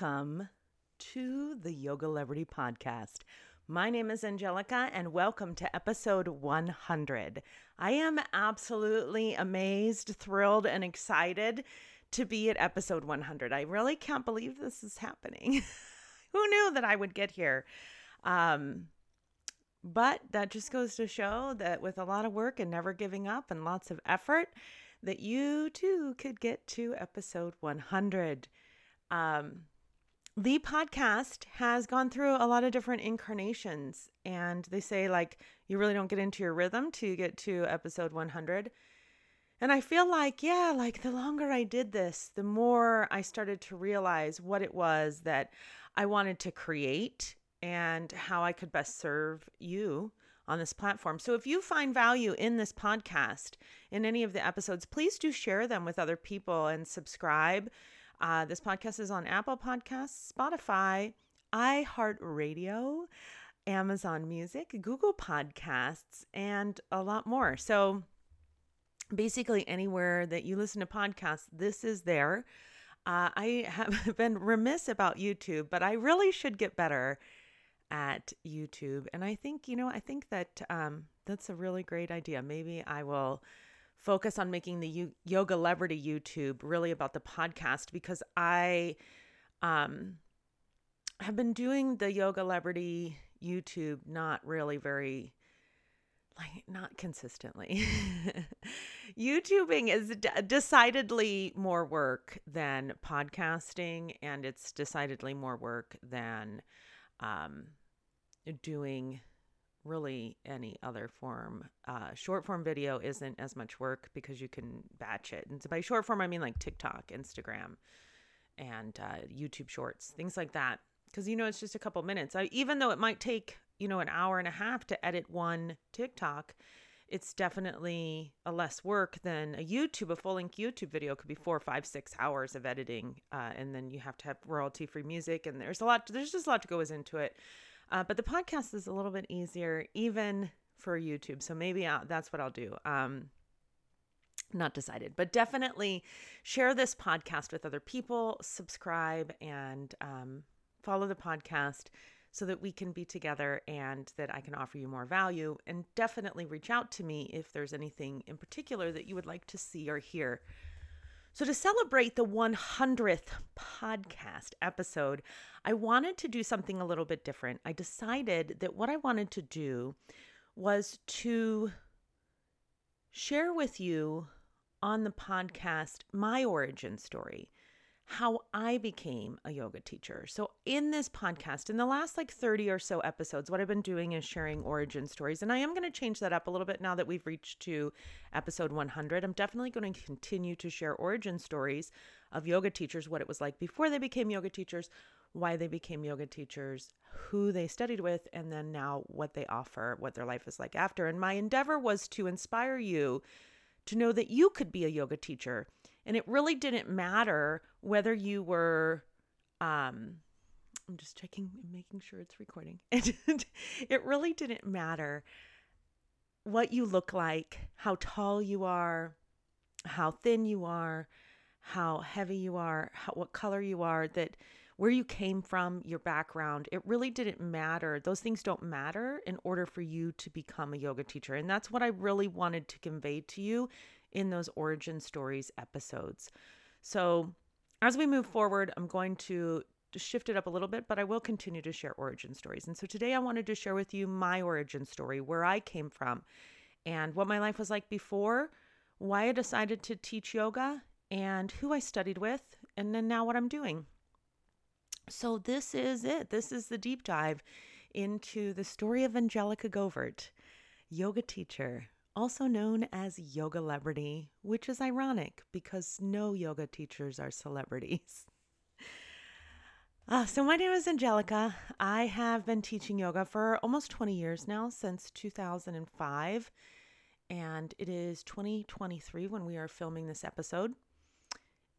Welcome to the Yogalebrity Podcast. My name is Angelica, and welcome to episode 100. I am absolutely amazed, thrilled, and excited to be at episode 100. I really can't believe this is happening. Who knew that I would get here? Um, but that just goes to show that with a lot of work and never giving up and lots of effort, that you too could get to episode 100. Um, the podcast has gone through a lot of different incarnations, and they say, like, you really don't get into your rhythm to get to episode 100. And I feel like, yeah, like the longer I did this, the more I started to realize what it was that I wanted to create and how I could best serve you on this platform. So if you find value in this podcast, in any of the episodes, please do share them with other people and subscribe uh, this podcast is on Apple Podcasts, Spotify, iHeartRadio, Amazon Music, Google Podcasts, and a lot more. So basically, anywhere that you listen to podcasts, this is there. Uh, I have been remiss about YouTube, but I really should get better at YouTube. And I think, you know, I think that um, that's a really great idea. Maybe I will focus on making the Yogalebrity YouTube really about the podcast because I um have been doing the Yogalebrity YouTube not really very like not consistently. YouTubing is d- decidedly more work than podcasting and it's decidedly more work than um doing really any other form. Uh, short form video isn't as much work because you can batch it. And so by short form, I mean like TikTok, Instagram, and uh, YouTube Shorts, things like that. Because you know it's just a couple minutes. I, even though it might take you know an hour and a half to edit one TikTok, it's definitely a less work than a YouTube. A full length YouTube video could be four, five, six hours of editing, uh, and then you have to have royalty free music, and there's a lot. There's just a lot to goes into it. Uh, but the podcast is a little bit easier, even for YouTube. So maybe I'll, that's what I'll do. Um, not decided, but definitely share this podcast with other people, subscribe, and um, follow the podcast so that we can be together and that I can offer you more value. And definitely reach out to me if there's anything in particular that you would like to see or hear. So, to celebrate the 100th podcast episode, I wanted to do something a little bit different. I decided that what I wanted to do was to share with you on the podcast my origin story how I became a yoga teacher. So, in this podcast, in the last like 30 or so episodes, what I've been doing is sharing origin stories. And I am going to change that up a little bit now that we've reached to episode 100. I'm definitely going to continue to share origin stories of yoga teachers, what it was like before they became yoga teachers, why they became yoga teachers, who they studied with, and then now what they offer, what their life is like after. And my endeavor was to inspire you to know that you could be a yoga teacher and it really didn't matter whether you were um I'm just checking and making sure it's recording. It, it really didn't matter what you look like, how tall you are, how thin you are, how heavy you are, how, what color you are, that where you came from, your background, it really didn't matter. Those things don't matter in order for you to become a yoga teacher. And that's what I really wanted to convey to you in those origin stories episodes. So, as we move forward, I'm going to shift it up a little bit, but I will continue to share origin stories. And so today I wanted to share with you my origin story, where I came from, and what my life was like before, why I decided to teach yoga, and who I studied with, and then now what I'm doing. So, this is it. This is the deep dive into the story of Angelica Govaert, yoga teacher, also known as Yogalebrity, which is ironic because no yoga teachers are celebrities. Uh, so, my name is Angelica. I have been teaching yoga for almost 20 years now, since 2005. And it is 2023 when we are filming this episode.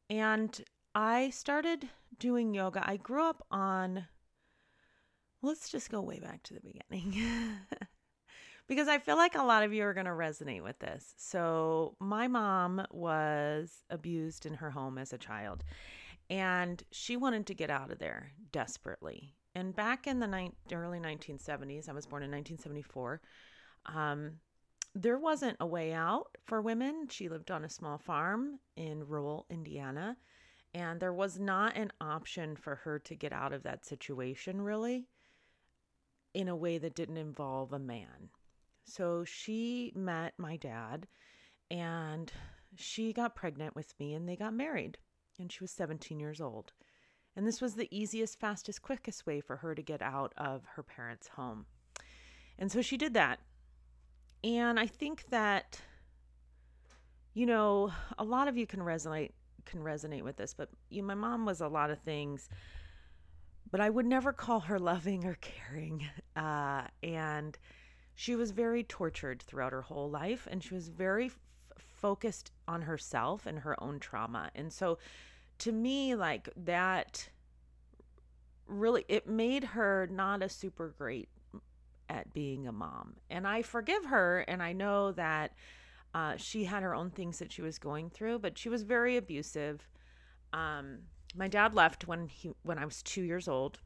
And I started doing yoga. I grew up on, let's just go way back to the beginning. because I feel like a lot of you are going to resonate with this. So, my mom was abused in her home as a child. And she wanted to get out of there desperately. And back in the ni- early 1970s, I was born in 1974, um, there wasn't a way out for women. She lived on a small farm in rural Indiana, and there was not an option for her to get out of that situation, really, in a way that didn't involve a man. So she met my dad, and she got pregnant with me, and they got married, and she was 17 years old. And this was the easiest, fastest, quickest way for her to get out of her parents' home. And so she did that. And I think that you know, a lot of you can resonate can resonate with this, but you, my mom was a lot of things, but I would never call her loving or caring. Uh, and she was very tortured throughout her whole life, and she was very f- focused on herself and her own trauma. And so, to me, like that, really, it made her not a super great at being a mom. And I forgive her, and I know that uh, she had her own things that she was going through, but she was very abusive. Um, my dad left when he when I was two years old,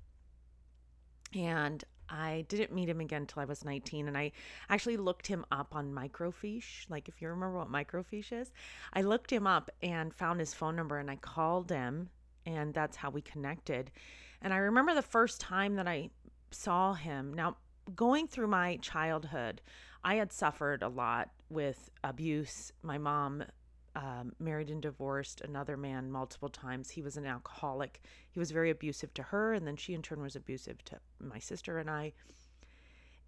and I didn't meet him again until I was 19. And I actually looked him up on microfiche. Like, if you remember what microfiche is, I looked him up and found his phone number and I called him, and that's how we connected. And I remember the first time that I saw him. Now, going through my childhood, I had suffered a lot with abuse. My mom um, married and divorced another man multiple times. He was an alcoholic. He was very abusive to her, and then she in turn was abusive to my sister and I.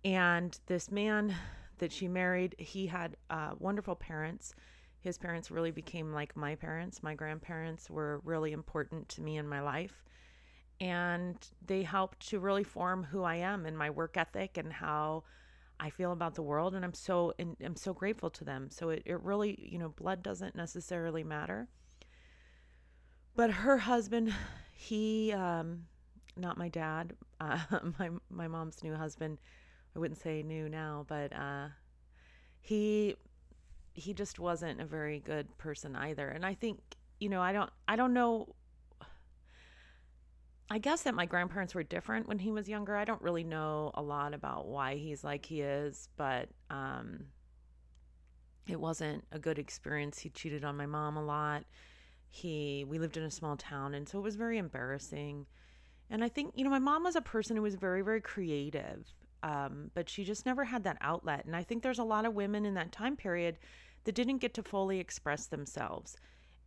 And this man that she married, he had uh, wonderful parents. His parents really became like my parents. My grandparents were really important to me in my life. And they helped to really form who I am and my work ethic and how I feel about the world and I'm so and I'm so grateful to them. So it, it really, you know, blood doesn't necessarily matter. But her husband, he um not my dad, uh, my my mom's new husband, I wouldn't say new now, but uh he he just wasn't a very good person either. And I think, you know, I don't I don't know I guess that my grandparents were different when he was younger. I don't really know a lot about why he's like he is, but um, it wasn't a good experience. He cheated on my mom a lot. He we lived in a small town, and so it was very embarrassing. And I think you know my mom was a person who was very very creative, um, but she just never had that outlet. And I think there's a lot of women in that time period that didn't get to fully express themselves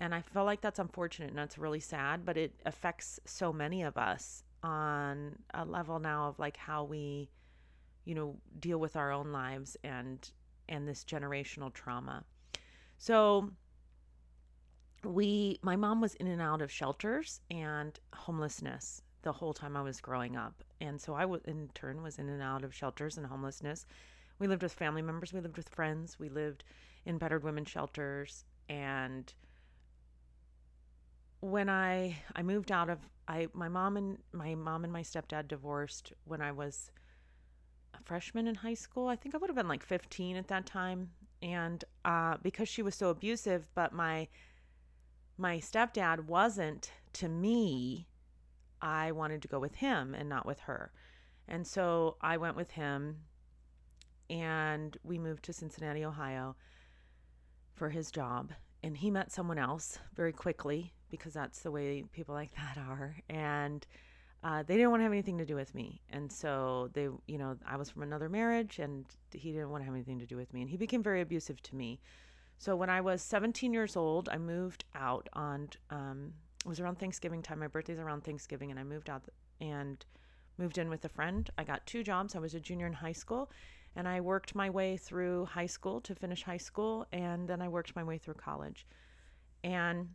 and I feel like that's unfortunate and that's really sad, but it affects so many of us on a level now of like how we, you know, deal with our own lives and and this generational trauma. So we my mom was in and out of shelters and homelessness the whole time I was growing up. And so I was in turn was in and out of shelters and homelessness. We lived with family members, we lived with friends, we lived in battered women shelters and when I I moved out of I my mom and my mom and my stepdad divorced when I was a freshman in high school. I think I would have been like 15 at that time and uh, because she was so abusive but my my stepdad wasn't to me I wanted to go with him and not with her. And so I went with him and we moved to Cincinnati, Ohio for his job and he met someone else very quickly because that's the way people like that are. And uh, they didn't want to have anything to do with me. And so they, you know, I was from another marriage and he didn't want to have anything to do with me. And he became very abusive to me. So when I was 17 years old, I moved out on, um, it was around Thanksgiving time. My birthday's around Thanksgiving. And I moved out and moved in with a friend. I got two jobs. I was a junior in high school and I worked my way through high school to finish high school. And then I worked my way through college. And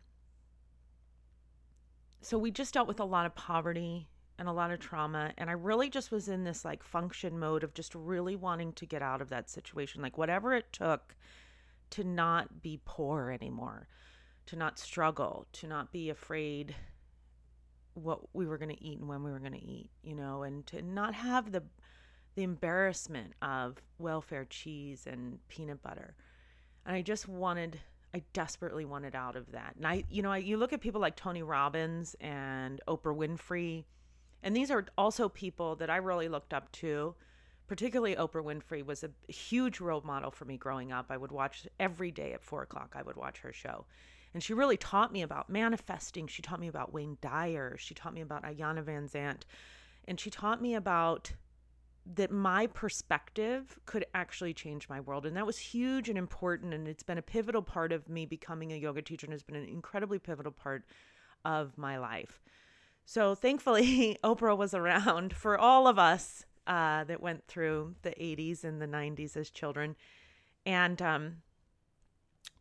so we just dealt with a lot of poverty and a lot of trauma and i really just was in this like function mode of just really wanting to get out of that situation like whatever it took to not be poor anymore to not struggle to not be afraid what we were going to eat and when we were going to eat you know and to not have the the embarrassment of welfare cheese and peanut butter. And i just wanted I desperately wanted out of that. And I, you know, I, you look at people like Tony Robbins and Oprah Winfrey, and these are also people that I really looked up to. Particularly Oprah Winfrey was a huge role model for me growing up. I would watch every day at four o'clock. I would watch her show, and she really taught me about manifesting. She taught me about Wayne Dyer. She taught me about Iyanla Vanzant. and she taught me about that my perspective could actually change my world. And that was huge and important. And it's been a pivotal part of me becoming a yoga teacher and has been an incredibly pivotal part of my life. So thankfully, Oprah was around for all of us uh, that went through the 80s and the 90s as children. And um,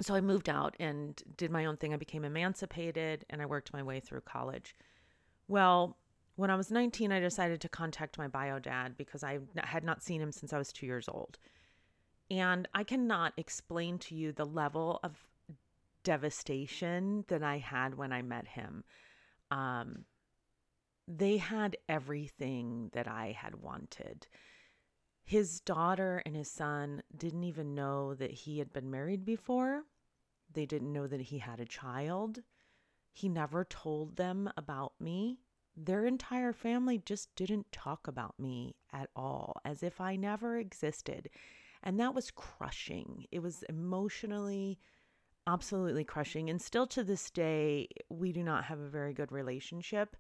so I moved out and did my own thing. I became emancipated and I worked my way through college. Well, when I was 19, I decided to contact my bio dad because I had not seen him since I was two years old. And I cannot explain to you the level of devastation that I had when I met him. Um, they had everything that I had wanted. His daughter and his son didn't even know that he had been married before. They didn't know that he had a child. He never told them about me their entire family just didn't talk about me at all, as if I never existed. And that was crushing. It was emotionally absolutely crushing. And still to this day, we do not have a very good relationship.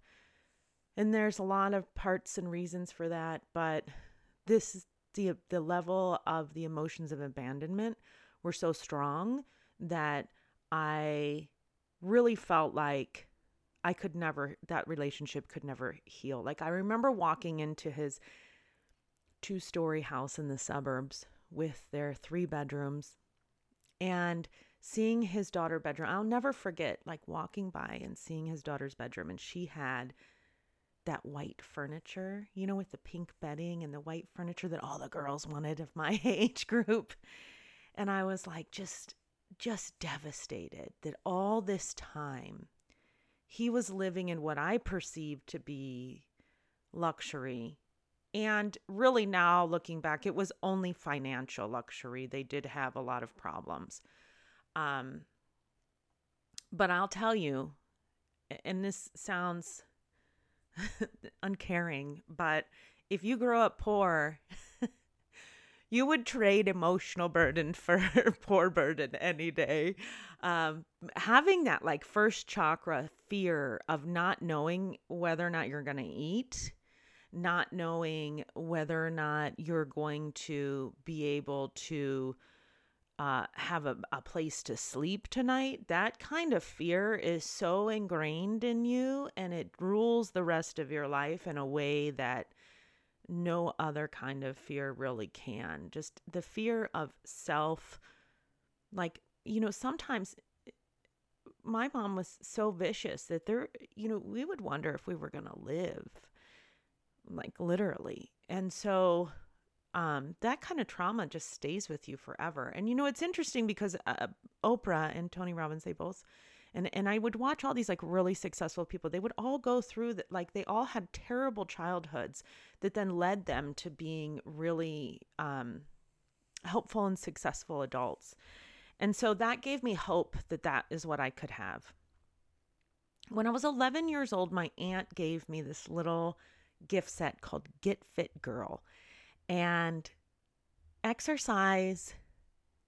And there's a lot of parts and reasons for that, but this the the level of the emotions of abandonment were so strong that I really felt like I could never, that relationship could never heal. Like, I remember walking into his two story house in the suburbs with their three bedrooms and seeing his daughter bedroom. I'll never forget, like, walking by and seeing his daughter's bedroom, and she had that white furniture, you know, with the pink bedding and the white furniture that all the girls wanted of my age group. And I was like, just, just devastated that all this time he was living in what I perceived to be luxury. And really, now looking back, it was only financial luxury. They did have a lot of problems. Um, but I'll tell you, and this sounds uncaring, but if you grow up poor, you would trade emotional burden for poor burden any day. Um, having that like first chakra fear of not knowing whether or not you're going to eat, not knowing whether or not you're going to be able to uh, have a, a place to sleep tonight, that kind of fear is so ingrained in you and it rules the rest of your life in a way that no other kind of fear really can. Just the fear of self. Like, you know, sometimes my mom was so vicious that there, you know, we would wonder if we were going to live, like literally. And so um, that kind of trauma just stays with you forever. And, you know, it's interesting because uh, Oprah and Tony Robbins, they both and and I would watch all these like really successful people. They would all go through that like they all had terrible childhoods that then led them to being really um, helpful and successful adults. And so that gave me hope that that is what I could have. When I was 11 years old, my aunt gave me this little gift set called Get Fit Girl. And exercise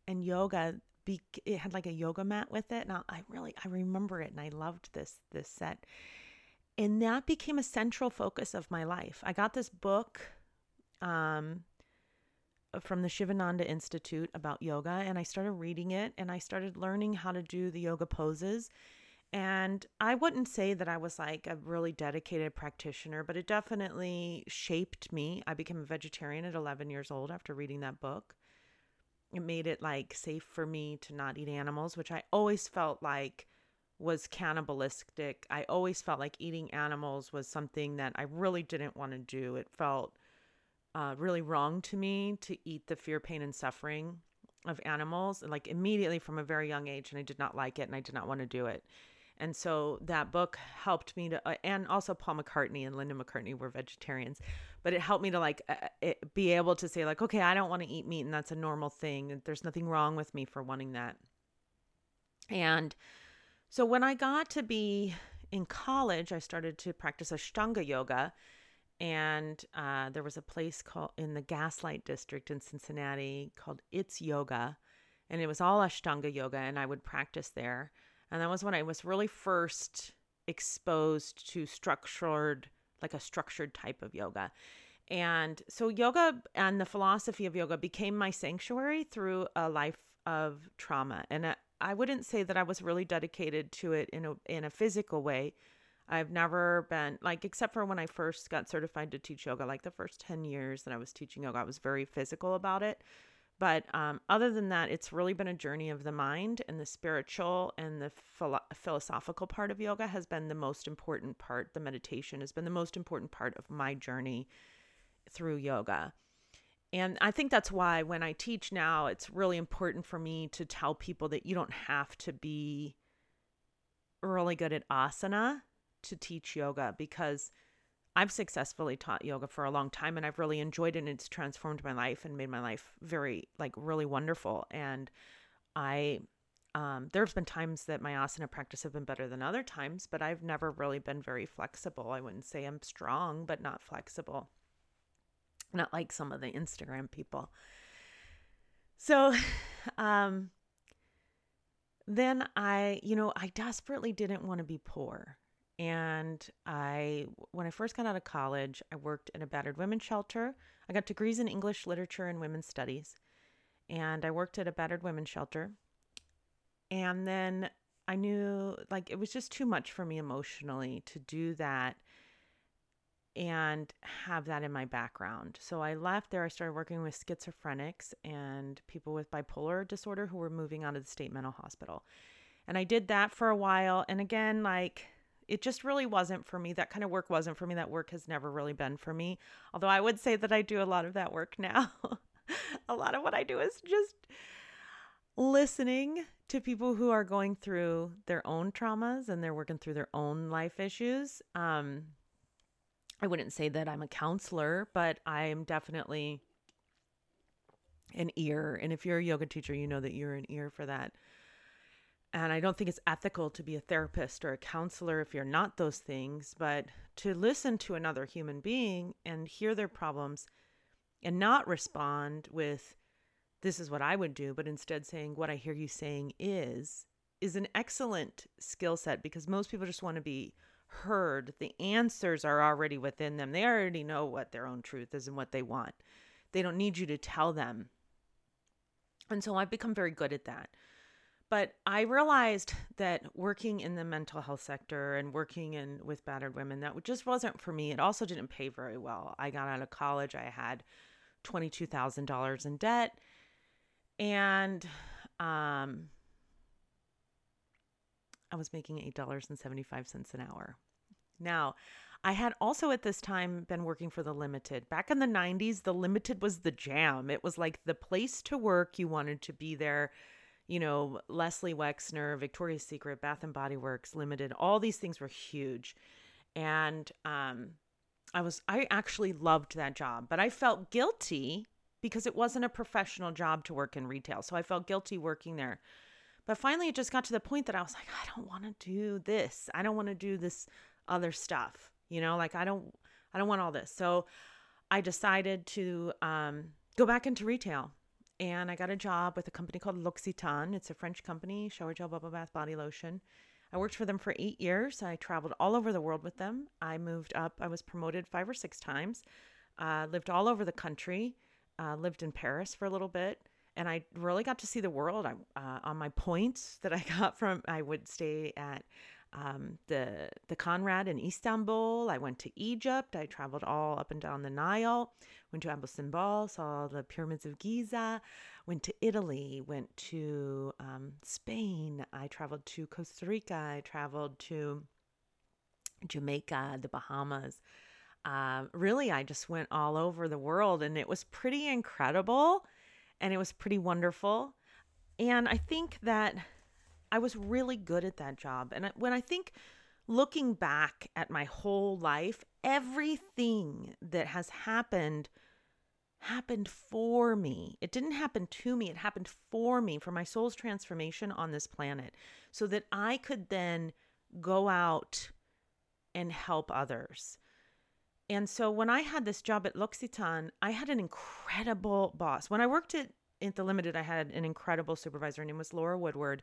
and yoga be, it had like a yoga mat with it. Now I really I remember it and I loved this this set. And that became a central focus of my life. I got this book um, from the Shivananda Institute about yoga and I started reading it and I started learning how to do the yoga poses. And I wouldn't say that I was like a really dedicated practitioner, but it definitely shaped me. I became a vegetarian at 11 years old after reading that book it made it like safe for me to not eat animals, which I always felt like was cannibalistic. I always felt like eating animals was something that I really didn't want to do. It felt uh, really wrong to me to eat the fear, pain, and suffering of animals, like immediately from a very young age, and I did not like it, and I did not want to do it. And so that book helped me to, uh, and also Paul McCartney and Linda McCartney were vegetarians, but it helped me to like uh, it, uh, be able to say like, okay, I don't want to eat meat, and that's a normal thing. There's nothing wrong with me for wanting that. And so when I got to be in college, I started to practice Ashtanga yoga. And uh, there was a place called in the Gaslight District in Cincinnati called It's Yoga. And it was all Ashtanga yoga, and I would practice there. And that was when I was really first exposed to structured, like a structured type of yoga. And so, yoga and the philosophy of yoga became my sanctuary through a life of trauma. And I wouldn't say that I was really dedicated to it in a in a physical way. I've never been like except for when I first got certified to teach yoga, like the first 10 years that I was teaching yoga, I was very physical about it. But um, other than that, it's really been a journey of the mind, and the spiritual and the philo- philosophical part of yoga has been the most important part. The meditation has been the most important part of my journey through yoga. And I think that's why when I teach now, it's really important for me to tell people that you don't have to be really good at asana to teach yoga because I've successfully taught yoga for a long time and I've really enjoyed it and it's transformed my life and made my life very like really wonderful and I um, there's been times that my asana practice have been better than other times, but I've never really been very flexible. I wouldn't say I'm strong, but not flexible not like some of the Instagram people. So, um, then I, you know, I desperately didn't want to be poor. And I, when I first got out of college, I worked in a battered women's shelter. I got degrees in English literature and women's studies. And I worked at a battered women's shelter. And then I knew like it was just too much for me emotionally to do that and have that in my background. So I left there. I started working with schizophrenics and people with bipolar disorder who were moving out of the state mental hospital. And I did that for a while. And again, like it just really wasn't for me. That kind of work wasn't for me. That work has never really been for me. Although I would say that I do a lot of that work now. a lot of what I do is just listening to people who are going through their own traumas and they're working through their own life issues. Um, I wouldn't say that I'm a counselor, but I am definitely an ear. And if you're a yoga teacher, you know that you're an ear for that. And I don't think it's ethical to be a therapist or a counselor if you're not those things, but to listen to another human being and hear their problems and not respond with, this is what I would do, but instead saying, what I hear you saying is, is an excellent skill set because most people just want to be heard. The answers are already within them. They already know what their own truth is and what they want. They don't need you to tell them. And so I've become very good at that. But I realized that working in the mental health sector and working in with battered women that just wasn't for me. It also didn't pay very well. I got out of college, I had $22,000 in debt and um I was making $8.75 an hour. Now, I had also at this time been working for the Limited. Back in the 90s, the Limited was the jam. It was like the place to work. You wanted to be there. You know, Leslie Wexner, Victoria's Secret, Bath and Body Works, Limited, all these things were huge. And um I was I actually loved that job, but I felt guilty because it wasn't a professional job to work in retail. So I felt guilty working there. But finally, it just got to the point that I was like, I don't want to do this. I don't want to do this other stuff. You know, like I don't, I don't want all this. So I decided to um, go back into retail, and I got a job with a company called L'Occitane. It's a French company, shower gel, bubble bath, body lotion. I worked for them for eight years. I traveled all over the world with them. I moved up. I was promoted five or six times. Uh, lived all over the country. Uh, lived in Paris for a little bit and I really got to see the world. I uh, on my points that I got from I would stay at um, the the Conrad in Istanbul. I went to Egypt. I traveled all up and down the Nile. Went to Abu Simbel, saw the pyramids of Giza. Went to Italy. Went to um, Spain. I traveled to Costa Rica. I traveled to Jamaica, the Bahamas. Uh, really, I just went all over the world, and it was pretty incredible and it was pretty wonderful. And I think that I was really good at that job. And when I think looking back at my whole life, everything that has happened happened for me. It didn't happen to me, it happened for me, for my soul's transformation on this planet, so that I could then go out and help others. And so when I had this job at L'Occitane, I had an incredible boss. When I worked at, at the Limited, I had an incredible supervisor. Her name was Laura Woodward.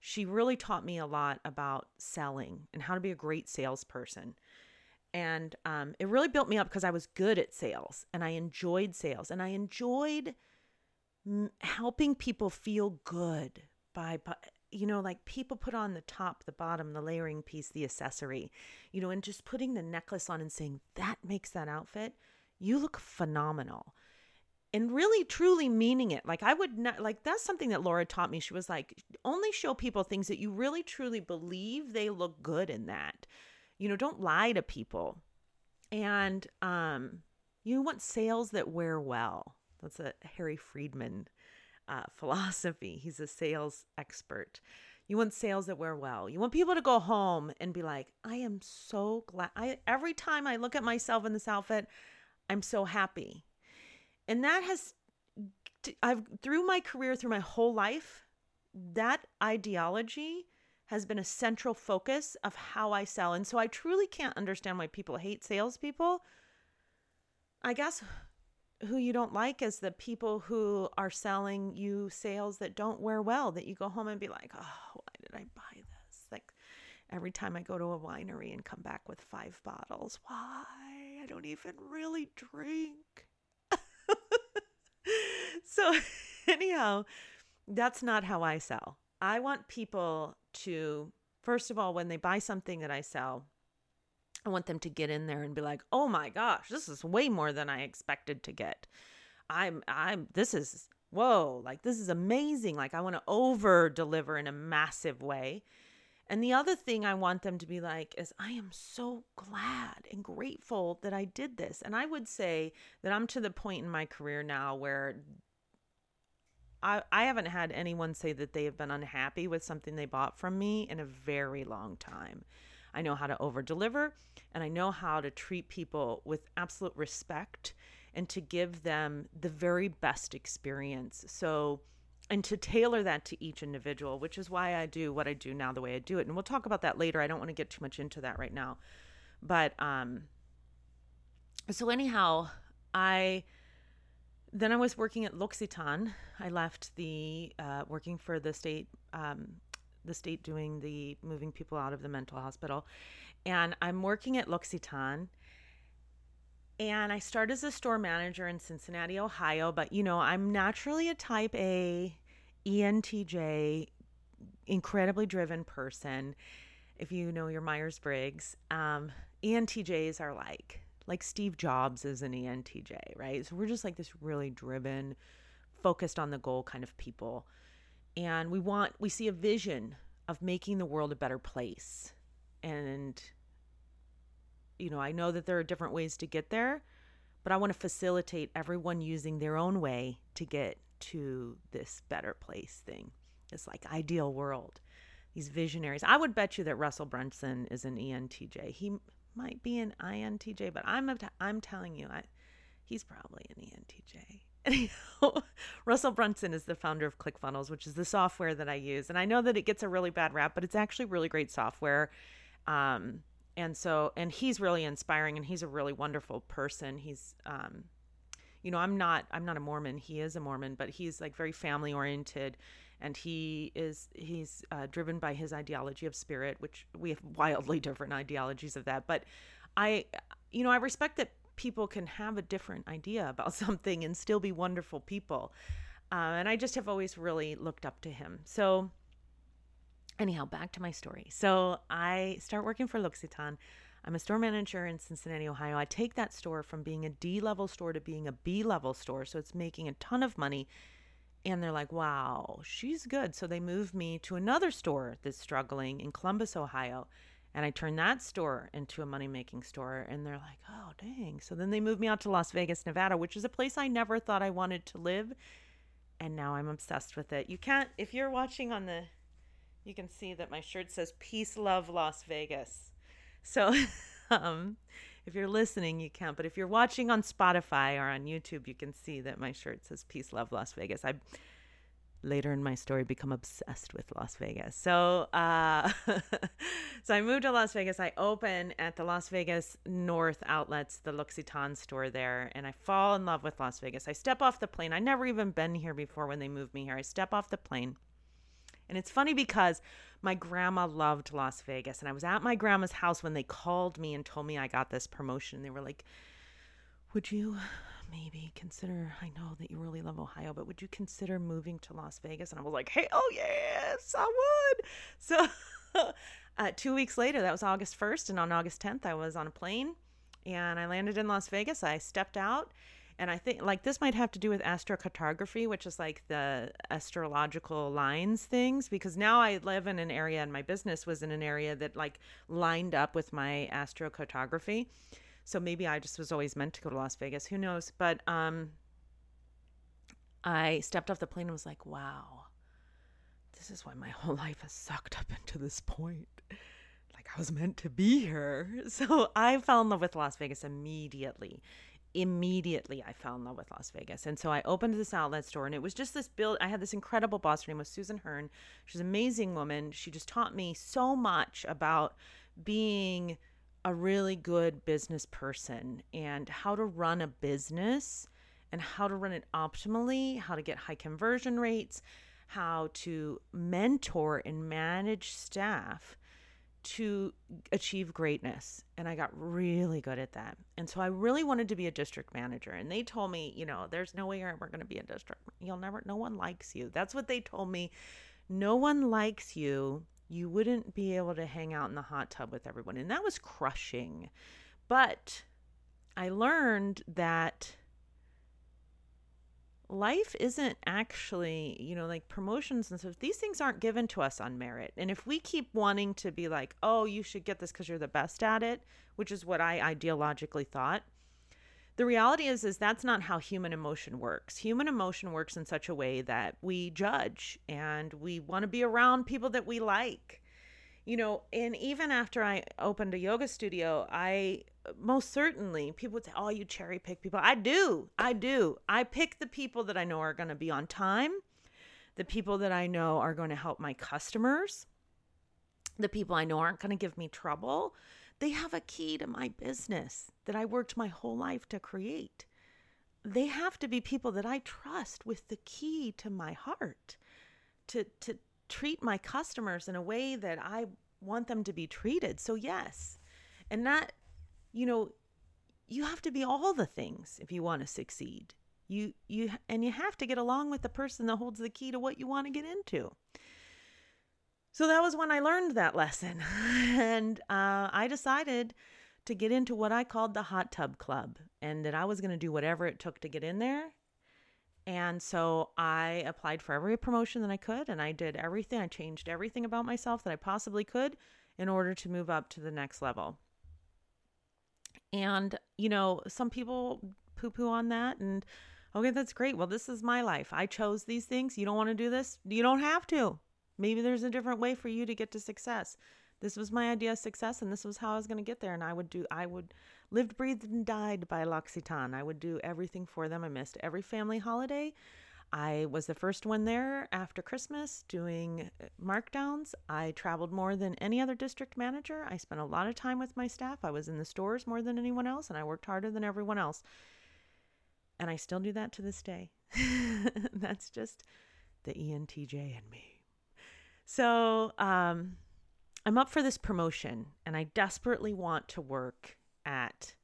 She really taught me a lot about selling and how to be a great salesperson. And um, it really built me up because I was good at sales and I enjoyed sales and I enjoyed m- helping people feel good by, by, you know, like people put on the top, the bottom, the layering piece, the accessory, you know, and just putting the necklace on and saying, that makes that outfit. You look phenomenal. And really, truly meaning it. Like, I would not, like, that's something that Laura taught me. She was like, only show people things that you really, truly believe they look good in that you know, don't lie to people. And um, you want sales that wear well. That's a Harry Friedman uh, philosophy. He's a sales expert. You want sales that wear well. You want people to go home and be like, I am so glad. I every time I look at myself in this outfit, I'm so happy. And that has I've through my career, through my whole life, that ideology has been a central focus of how I sell. And so I truly can't understand why people hate salespeople. I guess who you don't like is the people who are selling you sales that don't wear well, that you go home and be like, oh, why did I buy this? Like every time I go to a winery and come back with five bottles, why? I don't even really drink. So, anyhow, that's not how I sell. I want people to, first of all, when they buy something that I sell, I want them to get in there and be like, "Oh my gosh, this is way more than I expected to get. I'm I'm this is whoa, like this is amazing. Like I want to over deliver in a massive way." And the other thing I want them to be like is, I am so glad and grateful that I did this. And I would say that I'm to the point in my career now where I, I haven't had anyone say that they have been unhappy with something they bought from me in a very long time. I know how to over deliver and I know how to treat people with absolute respect and to give them the very best experience. So, and to tailor that to each individual, which is why I do what I do now the way I do it. And we'll talk about that later. I don't want to get too much into that right now. But um so anyhow, I then I was working at L'Occitane. I left the uh, working for the state, um, the state doing the moving people out of the mental hospital, and I'm working at L'Occitane. And I started as a store manager in Cincinnati, Ohio. But you know, I'm naturally a Type A, ENTJ, incredibly driven person. If you know your Myers Briggs, um, ENTJs are like like Steve Jobs is an ENTJ, right? So we're just like this really driven, focused on the goal kind of people. And we want, we see a vision of making the world a better place. And, you know, I know that there are different ways to get there, but I want to facilitate everyone using their own way to get to this better place thing, this like ideal world. These visionaries. I would bet you that Russell Brunson is an ENTJ. He might be an INTJ, but I'm I'm telling you, I, he's probably an ENTJ. Russell Brunson is the founder of ClickFunnels, which is the software that I use, and I know that it gets a really bad rap, but it's actually really great software. Um, and so, and he's really inspiring, and he's a really wonderful person. He's, um, you know, I'm not I'm not a Mormon. He is a Mormon, but he's like very family oriented and he is he's uh, driven by his ideology of spirit which we have wildly different ideologies of that. But i you know i respect that people can have a different idea about something and still be wonderful people. Uh, and i just have always really looked up to him. So anyhow back to my story. So i start working for l'occitane. I'm a store manager in cincinnati ohio. I take that store from being a d level store to being a b level store. So it's making a ton of money and they're like, wow, she's good. So they moved me to another store that's struggling in Columbus, Ohio. And I turned that store into a money making store. And they're like, oh, dang. So then they moved me out to Las Vegas, Nevada, which is a place I never thought I wanted to live. And now I'm obsessed with it. You can't, if you're watching on the, you can see that my shirt says Peace, Love, Las Vegas. So, um, if you're listening, you can't. But if you're watching on Spotify or on YouTube, you can see that my shirt says Peace, Love, Las Vegas. I later in my story become obsessed with Las Vegas. So, uh, so I moved to Las Vegas. I open at the Las Vegas North outlets, the L'Occitane store there, and I fall in love with Las Vegas. I step off the plane. I never even been here before when they moved me here. I step off the plane. And it's funny because my grandma loved Las Vegas and I was at my grandma's house when they called me and told me I got this promotion. They were like, "Would you maybe consider I know that you really love Ohio, but would you consider moving to Las Vegas? And I was like, hey, oh yes, I would. So uh, two weeks later, that was August 1st, and on August 10th, I was on a plane and I landed in Las Vegas. I stepped out. And I think like this might have to do with astrocartography, which is like the astrological lines things, because now I live in an area and my business was in an area that like lined up with my astrocartography. So maybe I just was always meant to go to Las Vegas. Who knows? But um, I stepped off the plane and was like, wow, this is why my whole life has sucked up into this point. Like I was meant to be here. So I fell in love with Las Vegas immediately. Immediately, I fell in love with Las Vegas. And so I opened this outlet store, and it was just this build. I had this incredible boss. Her name was Susan Hearn. She's an amazing woman. She just taught me so much about being a really good business person and how to run a business and how to run it optimally, how to get high conversion rates, how to mentor and manage staff to achieve greatness. And I got really good at that. And so I really wanted to be a district manager. And they told me, you know, there's no way you're ever going to be a district. You'll never, no one likes you. That's what they told me. No one likes you you wouldn't be able to hang out in the hot tub with everyone. And that was crushing. But I learned that life isn't actually, you know, like promotions and stuff. These things aren't given to us on merit. And if we keep wanting to be like, oh, you should get this because you're the best at it, which is what I ideologically thought, the reality is is that's not how human emotion works human emotion works in such a way that we judge and we want to be around people that we like you know and even after i opened a yoga studio i most certainly people would say oh you cherry pick people. I do i do. I pick the people that i know are going to be on time the people that i know are going to help my customers the people i know aren't going to give me trouble. They have a key to my business that I worked my whole life to create. They have to be people that I trust with the key to my heart to to treat my customers in a way that I want them to be treated. So yes. And that you know, you have to be all the things if you want to succeed. You you and you have to get along with the person that holds the key to what you want to get into. So that was when I learned that lesson. and uh, I decided to get into what I called the hot tub club and that I was going to do whatever it took to get in there. And so I applied for every promotion that I could and I did everything. I changed everything about myself that I possibly could in order to move up to the next level. And, you know, some people poo poo on that and, okay, that's great. Well, this is my life. I chose these things. You don't want to do this? You don't have to. Maybe there's a different way for you to get to success. This was my idea of success, and this was how I was going to get there. And I would do, I would lived, breathed, and died by L'Occitane. I would do everything for them. I missed every family holiday. I was the first one there after Christmas doing uh, markdowns. I traveled more than any other district manager. I spent a lot of time with my staff. I was in the stores more than anyone else, and I worked harder than everyone else. And I still do that to this day. That's just the ENTJ in me. So um, I'm up for this promotion and I desperately want to work at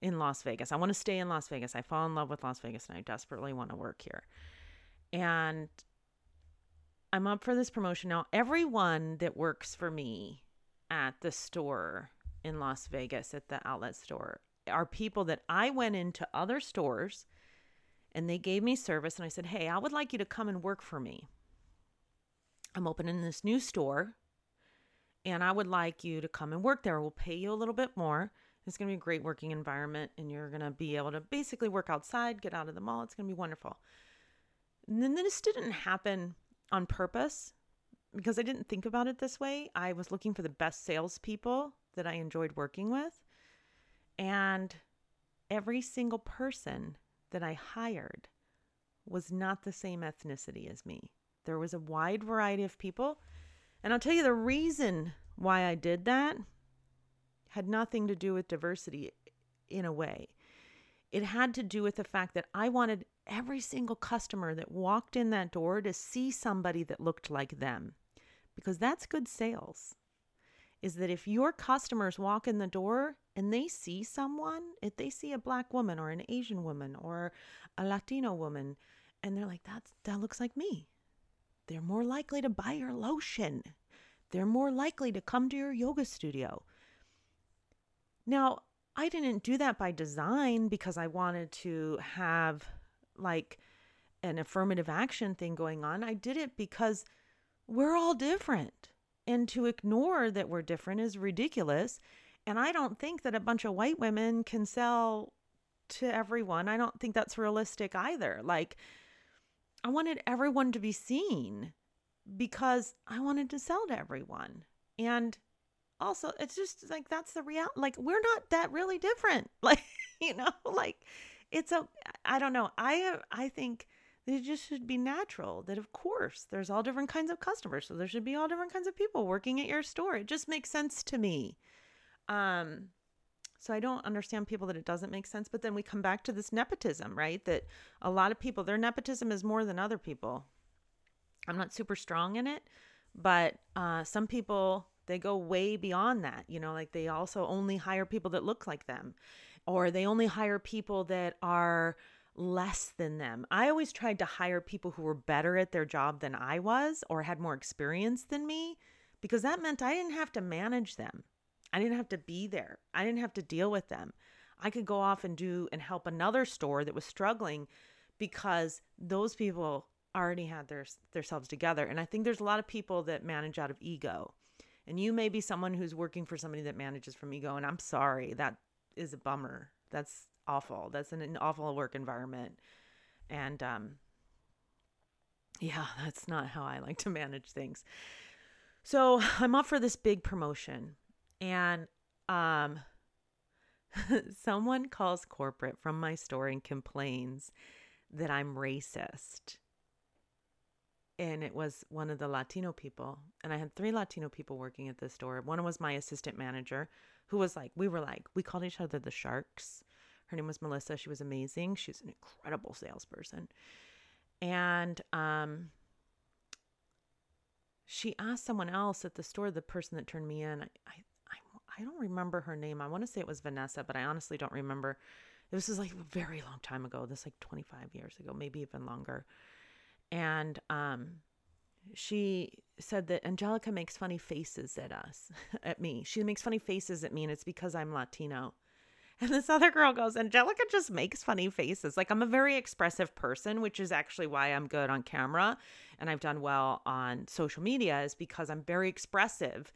in Las Vegas. I want to stay in Las Vegas. I fall in love with Las Vegas and I desperately want to work here. And I'm up for this promotion. Now, everyone that works for me at the store in Las Vegas, at the outlet store, are people that I went into other stores and they gave me service. And I said, Hey, I would like you to come and work for me. I'm opening this new store and I would like you to come and work there. We'll pay you a little bit more. It's going to be a great working environment and you're going to be able to basically work outside, get out of the mall. It's going to be wonderful. And then this didn't happen on purpose because I didn't think about it this way. I was looking for the best salespeople that I enjoyed working with. And every single person that I hired was not the same ethnicity as me. There was a wide variety of people. And I'll tell you the reason why I did that had nothing to do with diversity in a way. It had to do with the fact that I wanted every single customer that walked in that door to see somebody that looked like them because that's good sales. Is that if your customers walk in the door and they see someone, if they see a black woman or an Asian woman or a Latino woman, and they're like, that's, that looks like me, they're more likely to buy your lotion. They're more likely to come to your yoga studio. Now, I didn't do that by design because I wanted to have like an affirmative action thing going on. I did it because we're all different. And to ignore that we're different is ridiculous. And I don't think that a bunch of white women can sell to everyone. I don't think that's realistic either. Like, I wanted everyone to be seen because I wanted to sell to everyone. And also, it's just like that's the reality. Like, we're not that really different. Like, you know, like it's a, I don't know. I, I think it just should be natural that, of course, there's all different kinds of customers. So there should be all different kinds of people working at your store. It just makes sense to me. Um, so I don't understand people that it doesn't make sense. But then we come back to this nepotism, right? That a lot of people, their nepotism is more than other people. I'm not super strong in it, but uh, some people, they go way beyond that. You know, like they also only hire people that look like them, or they only hire people that are less than them. I always tried to hire people who were better at their job than I was or had more experience than me because that meant I didn't have to manage them. I didn't have to be there. I didn't have to deal with them. I could go off and do and help another store that was struggling because those people already had their themselves together. And I think there's a lot of people that manage out of ego. And you may be someone who's working for somebody that manages from ego and I'm sorry, that is a bummer. That's awful. That's an, an awful work environment. And um, yeah, that's not how I like to manage things. So I'm up for this big promotion, and um, someone calls corporate from my store and complains that I'm racist. And it was one of the Latino people. And I had three Latino people working at the store. One was my assistant manager, who was like, we were like, we called each other the sharks her name was Melissa. She was amazing. She's an incredible salesperson. And um, she asked someone else at the store, the person that turned me in. I, I, I don't remember her name. I want to say it was Vanessa, but I honestly don't remember. This is like a very long time ago. This like 25 years ago, maybe even longer. And um, she said that Angelica makes funny faces at us, at me. She makes funny faces at me, and it's because I'm Latino. And this other girl goes, Angelica just makes funny faces. Like, I'm a very expressive person, which is actually why I'm good on camera and I've done well on social media, is because I'm very expressive.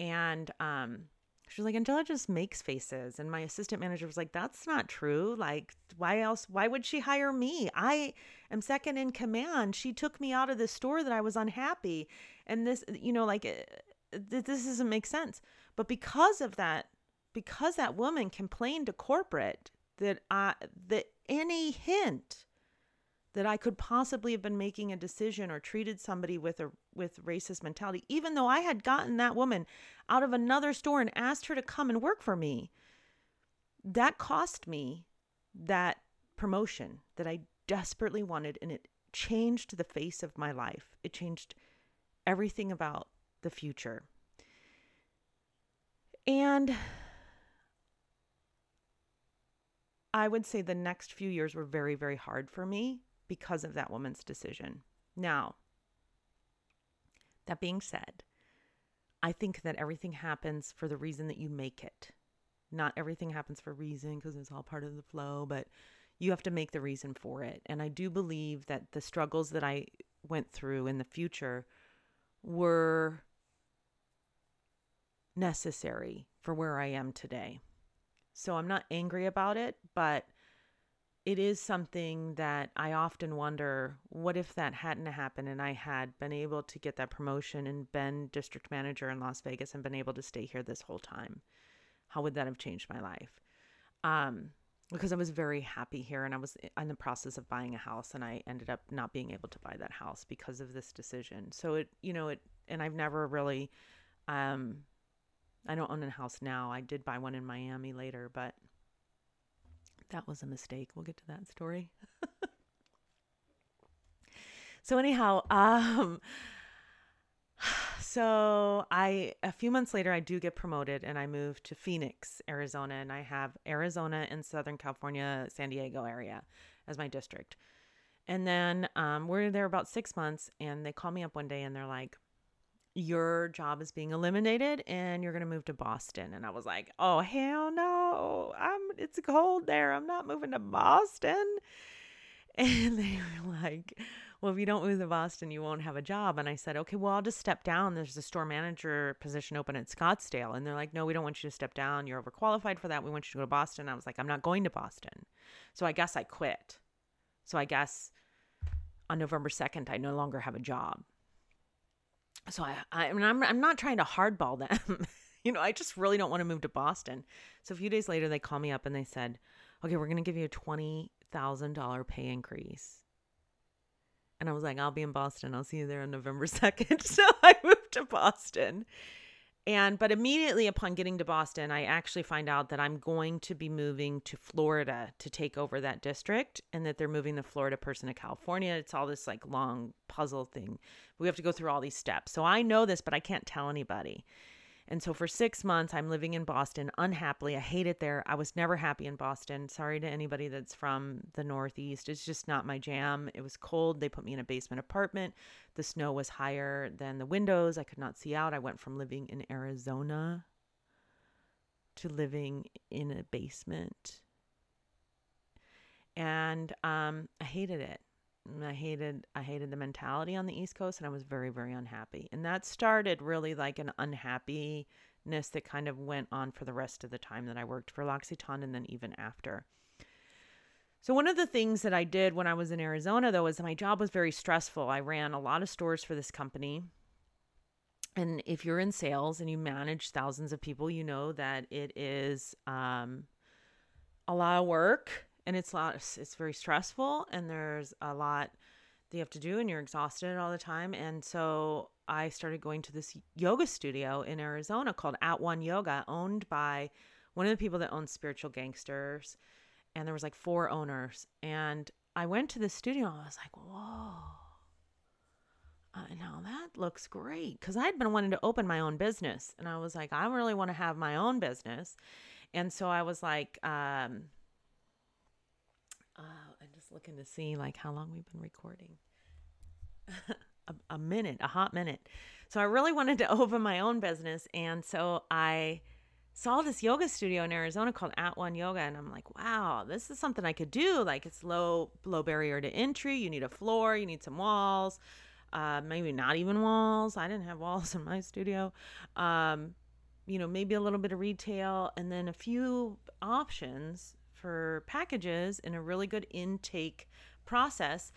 And um, she's like, Angela just makes faces. And my assistant manager was like, That's not true. Like, why else? Why would she hire me? I am second in command. She took me out of the store that I was unhappy. And this, you know, like, uh, this doesn't make sense. But because of that, because that woman complained to corporate that I that any hint that I could possibly have been making a decision or treated somebody with a with racist mentality, even though I had gotten that woman out of another store and asked her to come and work for me, that cost me that promotion that I desperately wanted, and it changed the face of my life. It changed everything about the future. And I would say the next few years were very, very hard for me because of that woman's decision. Now, that being said, I think that everything happens for the reason that you make it. Not everything happens for reason because it's all part of the flow, but you have to make the reason for it. And I do believe that the struggles that I went through in the future were necessary for where I am today. So I'm not angry about it, but it is something that I often wonder what if that hadn't happened and I had been able to get that promotion and been district manager in Las Vegas and been able to stay here this whole time? How would that have changed my life? Um, because I was very happy here and I was in the process of buying a house and I ended up not being able to buy that house because of this decision. So it, you know, it, and I've never really, um, I don't own a house now. I did buy one in Miami later, but that was a mistake. We'll get to that story. so anyhow, um, so I a few months later I do get promoted and I move to Phoenix, Arizona, and I have Arizona and Southern California, San Diego area as my district. And then um, we're there about six months, and they call me up one day and they're like, "Your job is being eliminated, and you're going to move to Boston." And I was like, "Oh hell no! I'm it's cold there. I'm not moving to Boston." And they were like, well, if you don't move to Boston, you won't have a job. And I said, okay, well, I'll just step down. There's a store manager position open at Scottsdale. And they're like, no, we don't want you to step down. You're overqualified for that. We want you to go to Boston. I was like, I'm not going to Boston. So I guess I quit. So I guess on November 2nd, I no longer have a job. So I, I, mean, I'm, I'm not trying to hardball them. you know, I just really don't want to move to Boston. So a few days later, they call me up and they said, okay, we're going to give you a $20,000 pay increase. And I was like, I'll be in Boston. I'll see you there on November 2nd. So I moved to Boston. And, but immediately upon getting to Boston, I actually find out that I'm going to be moving to Florida to take over that district and that they're moving the Florida person to California. It's all this like long puzzle thing. We have to go through all these steps. So I know this, but I can't tell anybody. And so for six months, I'm living in Boston unhappily. I hate it there. I was never happy in Boston. Sorry to anybody that's from the Northeast. It's just not my jam. It was cold. They put me in a basement apartment. The snow was higher than the windows. I could not see out. I went from living in Arizona to living in a basement. And um, I hated it. I hated I hated the mentality on the East Coast and I was very very unhappy. And that started really like an unhappiness that kind of went on for the rest of the time that I worked for L'Occitane and then even after. So one of the things that I did when I was in Arizona though is my job was very stressful. I ran a lot of stores for this company. And if you're in sales and you manage thousands of people, you know that it is um, a lot of work and it's a lot it's very stressful and there's a lot that you have to do and you're exhausted all the time and so i started going to this yoga studio in arizona called at one yoga owned by one of the people that owns spiritual gangsters and there was like four owners and i went to the studio and i was like whoa uh, now that looks great because i'd been wanting to open my own business and i was like i really want to have my own business and so i was like um, uh, I'm just looking to see like how long we've been recording. a, a minute, a hot minute. So I really wanted to open my own business, and so I saw this yoga studio in Arizona called At One Yoga, and I'm like, wow, this is something I could do. Like it's low low barrier to entry. You need a floor, you need some walls, uh, maybe not even walls. I didn't have walls in my studio. Um, you know, maybe a little bit of retail, and then a few options for packages and a really good intake process.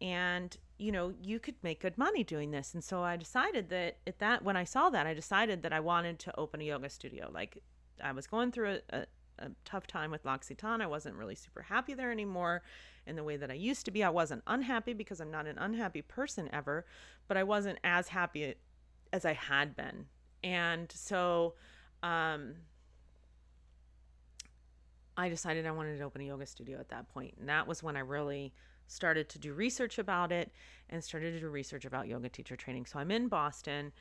And you know you could make good money doing this. And so i decided that at that when i saw that i decided that i wanted to open a yoga studio. Like i was going through a, a, a tough time with l'occitane. I wasn't really super happy there anymore in the way that i used to be. I wasn't unhappy because i'm not an unhappy person ever but i wasn't as happy as i had been. And so um I decided I wanted to open a yoga studio at that point. And that was when I really started to do research about it and started to do research about yoga teacher training. So I'm in Boston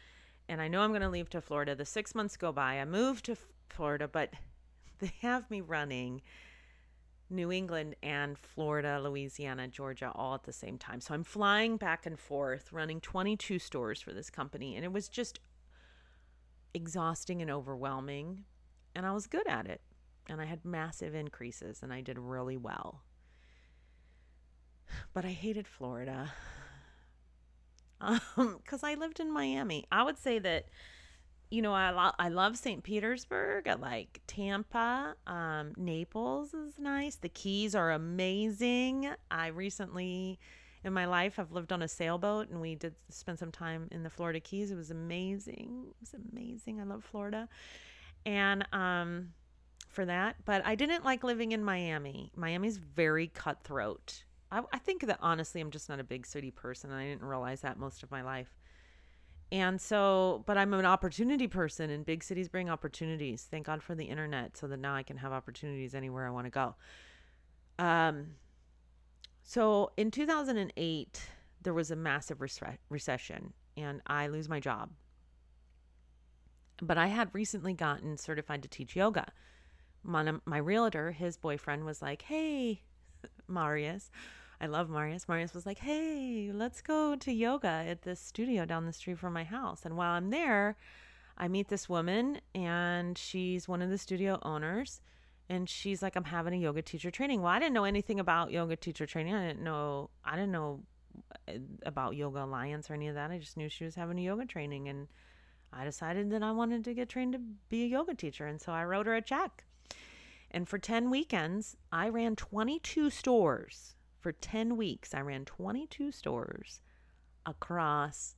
and I know I'm going to leave to Florida. The six months go by. I moved to Florida, but they have me running New England and Florida, Louisiana, Georgia all at the same time. So I'm flying back and forth, running 22 stores for this company. And it was just exhausting and overwhelming. And I was good at it and I had massive increases and I did really well. But I hated Florida because um, I lived in Miami. I would say that, you know, I, lo- I love St. Petersburg. I like Tampa. Um, Naples is nice. The Keys are amazing. I recently in my life I've lived on a sailboat and we did spend some time in the Florida Keys. It was amazing. It was amazing. I love Florida. And um for that. But I didn't like living in Miami. Miami's very cutthroat. I, I think that honestly, I'm just not a big city person. I didn't realize that most of my life. And so, but I'm an opportunity person, and big cities bring opportunities. Thank God for the internet, so that now I can have opportunities anywhere I want to go. Um, so in 2008, there was a massive recession, and I lose my job. But I had recently gotten certified to teach yoga. My, my realtor, his boyfriend, was like, "Hey, Marius." I love Marius. Marius was like, hey, let's go to yoga at this studio down the street from my house. And while I'm there, I meet this woman, and she's one of the studio owners. And she's like, I'm having a yoga teacher training. Well, I didn't know anything about yoga teacher training. I didn't know, I didn't know uh, about Yoga Alliance or any of that. I just knew she was having a yoga training. And I decided that I wanted to get trained to be a yoga teacher. And so I wrote her a check. And for 10 weekends, I ran 22 stores for 10 weeks, I ran 22 stores across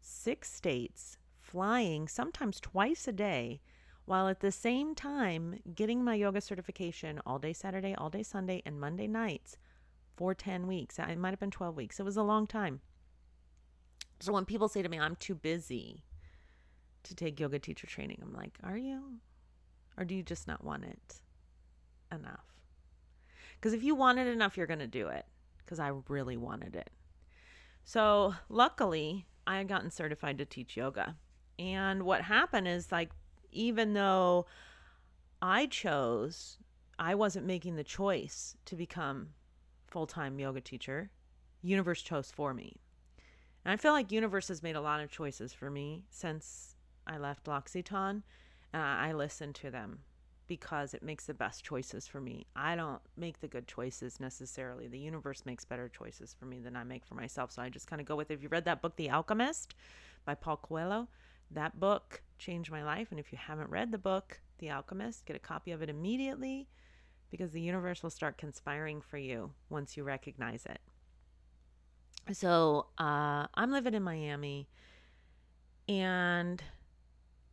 six states, flying sometimes twice a day, while at the same time getting my yoga certification all day Saturday, all day Sunday, and Monday nights for 10 weeks. It might have been 12 weeks. It was a long time. So when people say to me, I'm too busy to take yoga teacher training, I'm like, are you? Or do you just not want it enough? Because if you want it enough, you're going to do it. Because I really wanted it. So luckily, I had gotten certified to teach yoga. And what happened is, like, even though I chose, I wasn't making the choice to become full time yoga teacher. Universe chose for me. And I feel like Universe has made a lot of choices for me since I left L'Occitane. And I listen to them because it makes the best choices for me. I don't make the good choices necessarily. The universe makes better choices for me than I make for myself. So I just kind of go with it. If you read that book, The Alchemist by Paul Coelho, that book changed my life. And if you haven't read the book, The Alchemist, get a copy of it immediately because the universe will start conspiring for you once you recognize it. So uh, I'm living in Miami and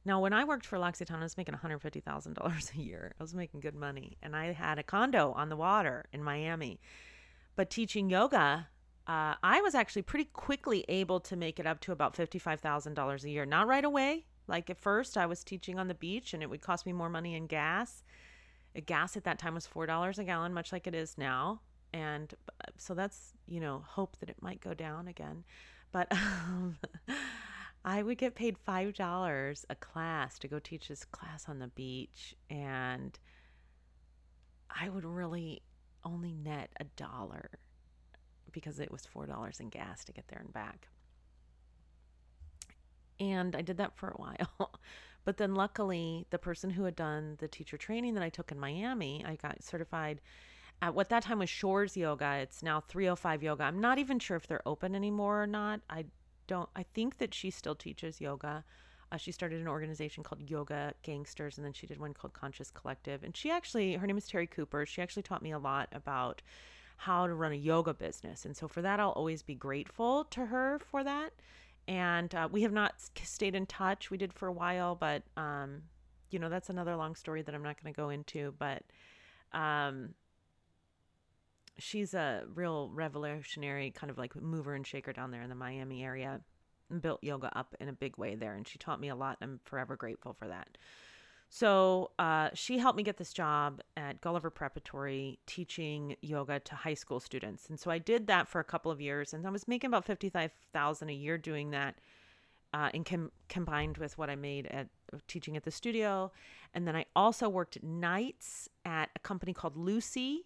now, when I worked for L'Occitane, I was making $150,000 a year. I was making good money. And I had a condo on the water in Miami. But teaching yoga, uh, I was actually pretty quickly able to make it up to about $55,000 a year. Not right away. Like at first, I was teaching on the beach and it would cost me more money in gas. Gas at that time was $4 a gallon, much like it is now. And uh, so that's, you know, hope that it might go down again. But um, I would get paid $5 a class to go teach this class on the beach. And I would really only net a dollar because it was $4 in gas to get there and back. And I did that for a while. but then luckily, the person who had done the teacher training that I took in Miami, I got certified at what that time was Shores Yoga. It's now 305 Yoga. I'm not even sure if they're open anymore or not. I don't I think that she still teaches yoga. Uh, she started an organization called Yoga Gangsters, and then she did one called Conscious Collective. And she actually, her name is Terry Cooper. She actually taught me a lot about how to run a yoga business. And so for that, I'll always be grateful to her for that. And uh, we have not stayed in touch. We did for a while, but um, you know that's another long story that I'm not going to go into. But um, she's a real revolutionary kind of like mover and shaker down there in the Miami area and built yoga up in a big way there. And she taught me a lot. And I'm forever grateful for that. So uh, she helped me get this job at Gulliver Preparatory teaching yoga to high school students. And so I did that for a couple of years and I was making about 55000 a year doing that. Uh, and com- combined with what I made at teaching at the studio. And then I also worked nights at a company called Lucy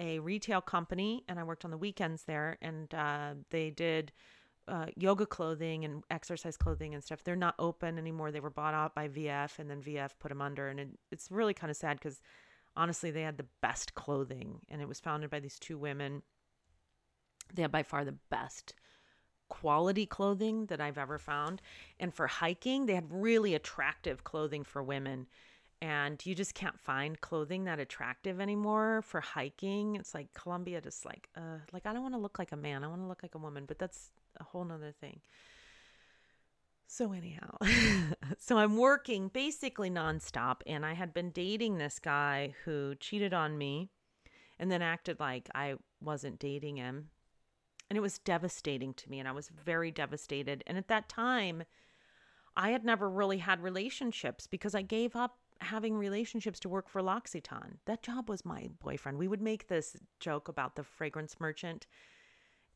a retail company and I worked on the weekends there and uh, they did uh, yoga clothing and exercise clothing and stuff. They're not open anymore. They were bought out by VF and then VF put them under. And it, it's really kind of sad because honestly, they had the best clothing and it was founded by these two women. They had by far the best quality clothing that I've ever found. And for hiking, they had really attractive clothing for women and you just can't find clothing that attractive anymore for hiking. It's like Columbia just like uh like I don't want to look like a man. I want to look like a woman, but that's a whole nother thing. So, anyhow, so I'm working basically nonstop, and I had been dating this guy who cheated on me and then acted like I wasn't dating him. And it was devastating to me, and I was very devastated. And at that time, I had never really had relationships because I gave up having relationships to work for L'Occitane. That job was my boyfriend. We would make this joke about the fragrance merchant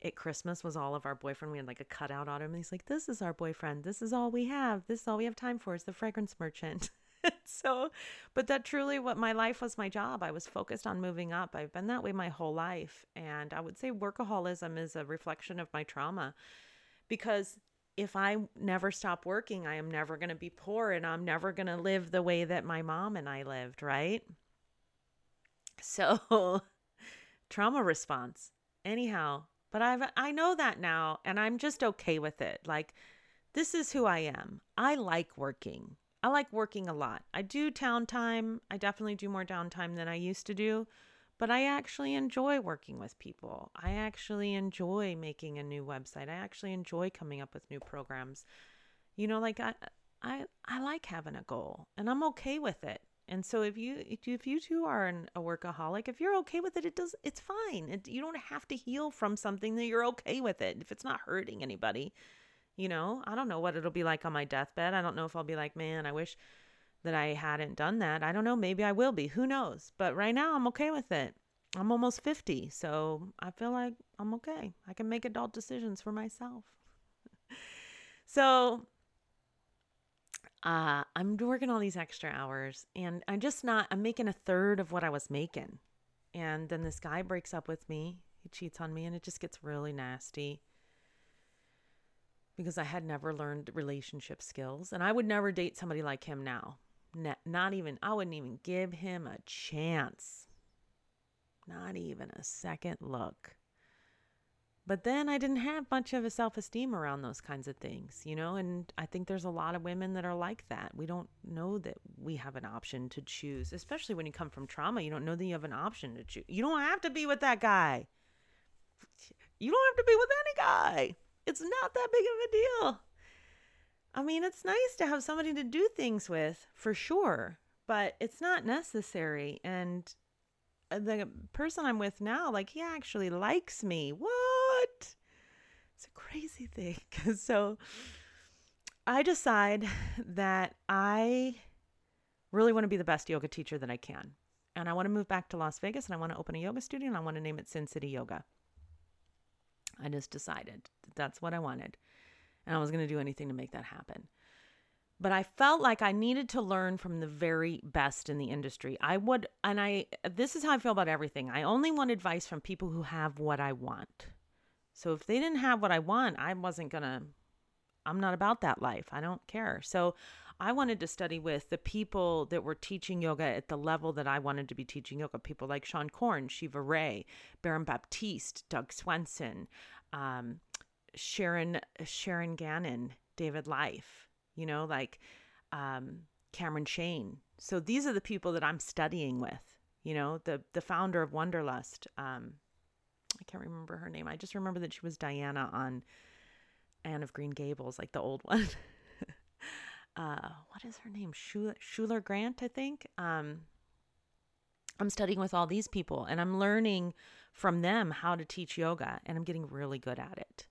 at Christmas was all of our boyfriend. We had like a cutout on him. And he's like, This is our boyfriend. This is all we have. This is all we have time for is the fragrance merchant. so, but that truly what my life was my job. I was focused on moving up. I've been that way my whole life. And I would say workaholism is a reflection of my trauma because if I never stop working, I am never going to be poor and I'm never going to live the way that my mom and I lived, right? So, trauma response. Anyhow, but I've I know that now and I'm just okay with it. Like this is who I am. I like working. I like working a lot. I do town time. I definitely do more downtime than I used to do, but I actually enjoy working with people. I actually enjoy making a new website. I actually enjoy coming up with new programs. You know, like I I I like having a goal and I'm okay with it. And so if you if you too are an, a workaholic, if you're okay with it, it does it's fine. It, you don't have to heal from something that you're okay with it if it's not hurting anybody. You know, I don't know what it'll be like on my deathbed. I don't know if I'll be like, man, I wish that I hadn't done that. I don't know. Maybe I will be. Who knows? But right now, I'm okay with it. I'm almost 50, so I feel like I'm okay. I can make adult decisions for myself. so uh, I'm working all these extra hours and I'm just not, I'm making a third of what I was making. And then this guy breaks up with me. He cheats on me and it just gets really nasty because I had never learned relationship skills. And I would never date somebody like him now. Not even, I wouldn't even give him a chance. Not even a second look. But then I didn't have much of a self esteem around those kinds of things, you know? And I think there's a lot of women that are like that. We don't know that we have an option to choose, especially when you come from trauma. You don't know that you have an option to choose. You don't have to be with that guy. You don't have to be with any guy. It's not that big of a deal. I mean, it's nice to have somebody to do things with for sure, but it's not necessary. And uh, the person I'm with now, like, he actually likes me. What? It's a crazy thing. so I decide that I really want to be the best yoga teacher that I can. And I want to move back to Las Vegas and I want to open a yoga studio and I want to name it Sin City Yoga. I just decided that that's what I wanted. And I was going to do anything to make that happen. But I felt like I needed to learn from the very best in the industry. I would, and I, this is how I feel about everything. I only want advice from people who have what I want. So if they didn't have what I want, I wasn't going to, I'm not about that life. I don't care. So I wanted to study with the people that were teaching yoga at the level that I wanted to be teaching yoga. People like Seane Corn, Shiva Rea, Baron Baptiste, Doug Swenson, um, Sharon Sharon Gannon, David Life, you know, like um, Cameron Shayne. So these are the people that I'm studying with. You know, the the founder of Wanderlust. um, I can't remember her name. I just remember that she was Diana on Anne of Green Gables, like the old one. uh, what is her name? Schuyler, Schuyler Grant, I think. Um, I'm studying with all these people and I'm learning from them how to teach yoga, and I'm getting really good at it.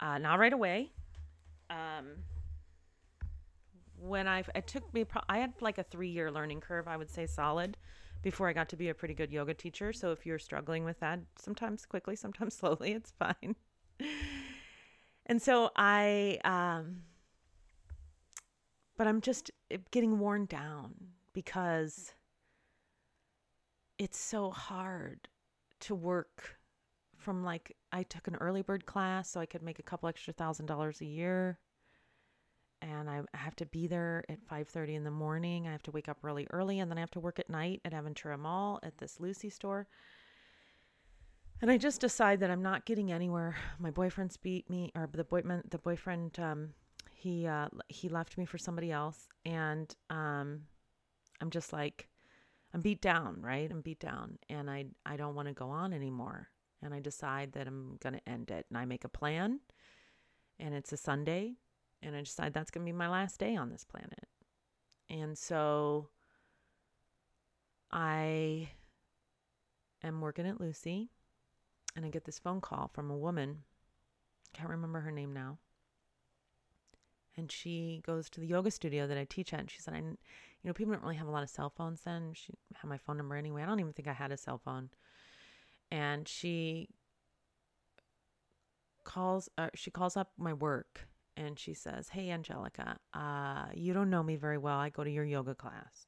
Uh, not right away. Um, when I it took me, I had like a three year learning curve. I would say solid before I got to be a pretty good yoga teacher. So if you're struggling with that, sometimes quickly, sometimes slowly, it's fine. and so I, um, but I'm just getting worn down because it's so hard to work from like I took an early bird class so I could make a couple extra thousand dollars a year and I have to be there at 5:30 in the morning. I have to wake up really early and then I have to work at night at Aventura Mall at this Lucy store. And I just decide that I'm not getting anywhere. My boyfriend's beat me or the boyfriend the boyfriend um he uh he left me for somebody else and um I'm just like I'm beat down, right? I'm beat down and I I don't want to go on anymore. And I decide that I'm going to end it and I make a plan and it's a Sunday And I decide that's going to be my last day on this planet. And so I am working at Lucy and I get this phone call from a woman. Can't remember her name now. And she goes to the yoga studio that I teach at. And she said, I, you know, people don't really have a lot of cell phones then. She had my phone number anyway. I don't even think I had a cell phone. And she calls, uh, she calls up my work and she says, Hey, Angelica, uh, you don't know me very well. I go to your yoga class.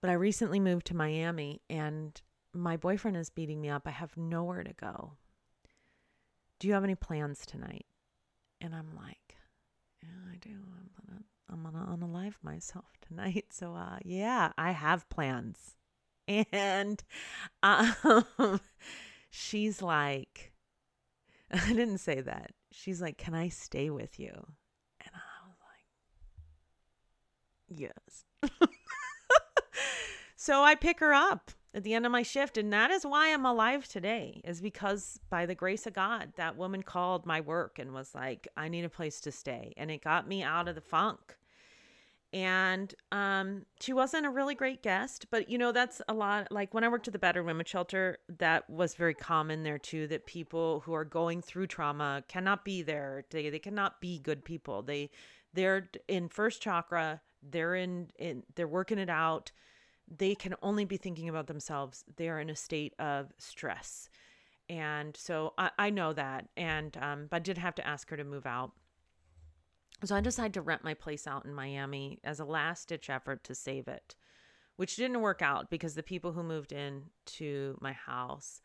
But I recently moved to Miami and my boyfriend is beating me up. I have nowhere to go. Do you have any plans tonight? And I'm like, Yeah, I do. I'm gonna I'm gonna unalive myself tonight. So uh yeah, I have plans. And um she's like I didn't say that. She's like, Can I stay with you? And I was like, Yes. so I pick her up at the end of my shift. And that is why I'm alive today, is because by the grace of God, that woman called my work and was like, I need a place to stay. And it got me out of the funk. And um, she wasn't a really great guest, but you know, that's a lot. Like when I worked at the battered women shelter, that was very common there too, that people who are going through trauma cannot be there. They, they cannot be good people. They, they're in first chakra. They're in, in, they're working it out they can only be thinking about themselves. They are in a state of stress. And so I, I know that. And, um, but I did have to ask her to move out. So I decided to rent my place out in Miami as a last ditch effort to save it, which didn't work out because the people who moved in to my house,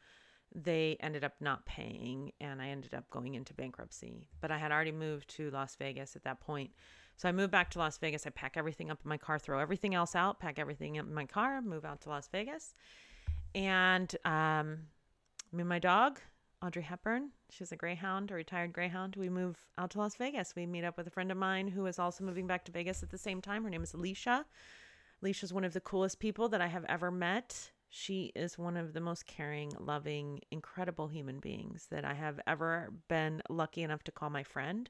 they ended up not paying and I ended up going into bankruptcy. But I had already moved to Las Vegas at that point. So I moved back to Las Vegas. I pack everything up in my car, throw everything else out, pack everything up in my car, move out to Las Vegas. And um, me and my dog, Audrey Hepburn, she's a greyhound, a retired greyhound. We move out to Las Vegas. We meet up with a friend of mine who is also moving back to Vegas at the same time. Her name is Alicia. Alicia's one of the coolest people that I have ever met. She is one of the most caring, loving, incredible human beings that I have ever been lucky enough to call my friend.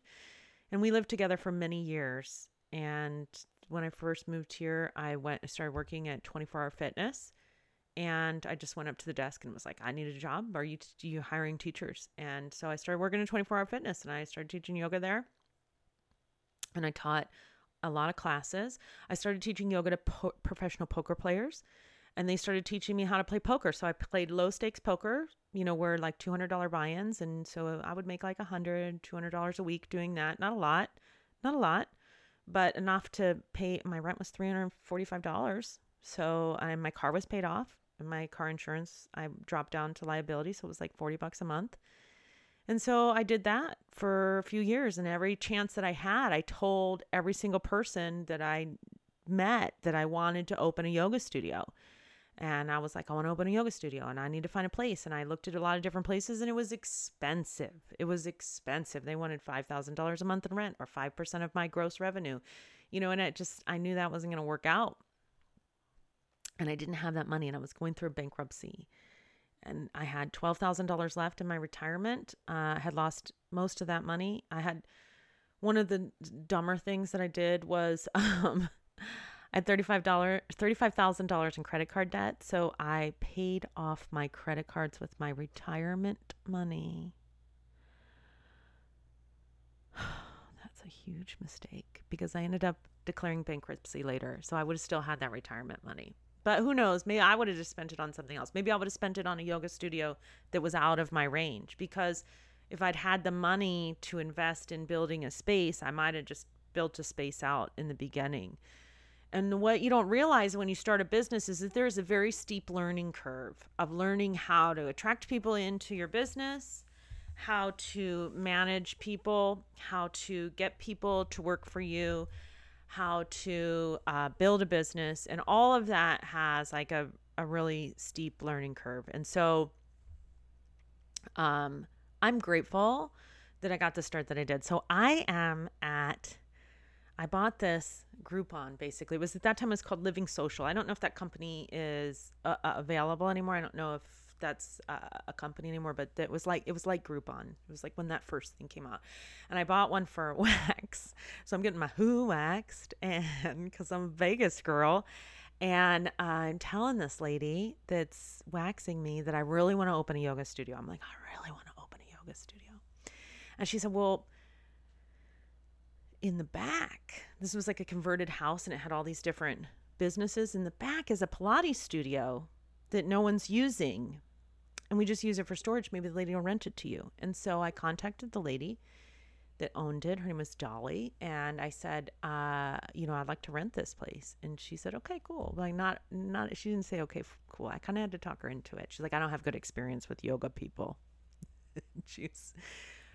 And we lived together for many years. And when I first moved here, I went, started working at 24 Hour Fitness. And I just went up to the desk and was like, I need a job. Are you, are you hiring teachers? And so I started working at 24 Hour Fitness and I started teaching yoga there. And I taught a lot of classes. I started teaching yoga to po- professional poker players and they started teaching me how to play poker. So I played low stakes poker, you know, where like $200 buy-ins. And so I would make like a hundred, $200 a week doing that. Not a lot, not a lot, but enough to pay. My rent was $345. So I, my car was paid off and my car insurance, I dropped down to liability. So it was like 40 bucks a month. And so I did that for a few years. And every chance that I had, I told every single person that I met that I wanted to open a yoga studio. And I was like, I want to open a yoga studio and I need to find a place. And I looked at a lot of different places and it was expensive. It was expensive. They wanted $5,000 a month in rent or 5% of my gross revenue, you know, and it just, I knew that wasn't going to work out. And I didn't have that money and I was going through a bankruptcy. And I had $12,000 left in my retirement. Uh, I had lost most of that money. I had one of the dumber things that I did was, um, I had $35, $35,000 in credit card debt. So I paid off my credit cards with my retirement money. That's a huge mistake because I ended up declaring bankruptcy later. So I would have still had that retirement money. But who knows? Maybe I would have just spent it on something else. Maybe I would have spent it on a yoga studio that was out of my range because if I'd had the money to invest in building a space, I might have just built a space out in the beginning. And what you don't realize when you start a business is that there's a very steep learning curve of learning how to attract people into your business, how to manage people, how to get people to work for you, how to uh, build a business. And all of that has like a, a really steep learning curve. And so um, I'm grateful that I got the start that I did. So I am at I bought this Groupon basically. It was at that time it was called Living Social. I don't know if that company is uh, uh, available anymore. I don't know if that's uh, a company anymore, but it was like it was like Groupon. It was like when that first thing came out, and I bought one for wax. So I'm getting my who waxed, and because I'm a Vegas girl, and I'm telling this lady that's waxing me that I really want to open a yoga studio. I'm like, I really want to open a yoga studio, and she said, well. In the back, this was like a converted house and it had all these different businesses. In the back is a Pilates studio that no one's using and we just use it for storage. Maybe the lady will rent it to you. And so I contacted the lady that owned it. Her name was Dolly. And I said, uh, you know, I'd like to rent this place. And she said, okay, cool. Like not, not, she didn't say, okay, cool. I kind of had to talk her into it. She's like, I don't have good experience with yoga people. She's,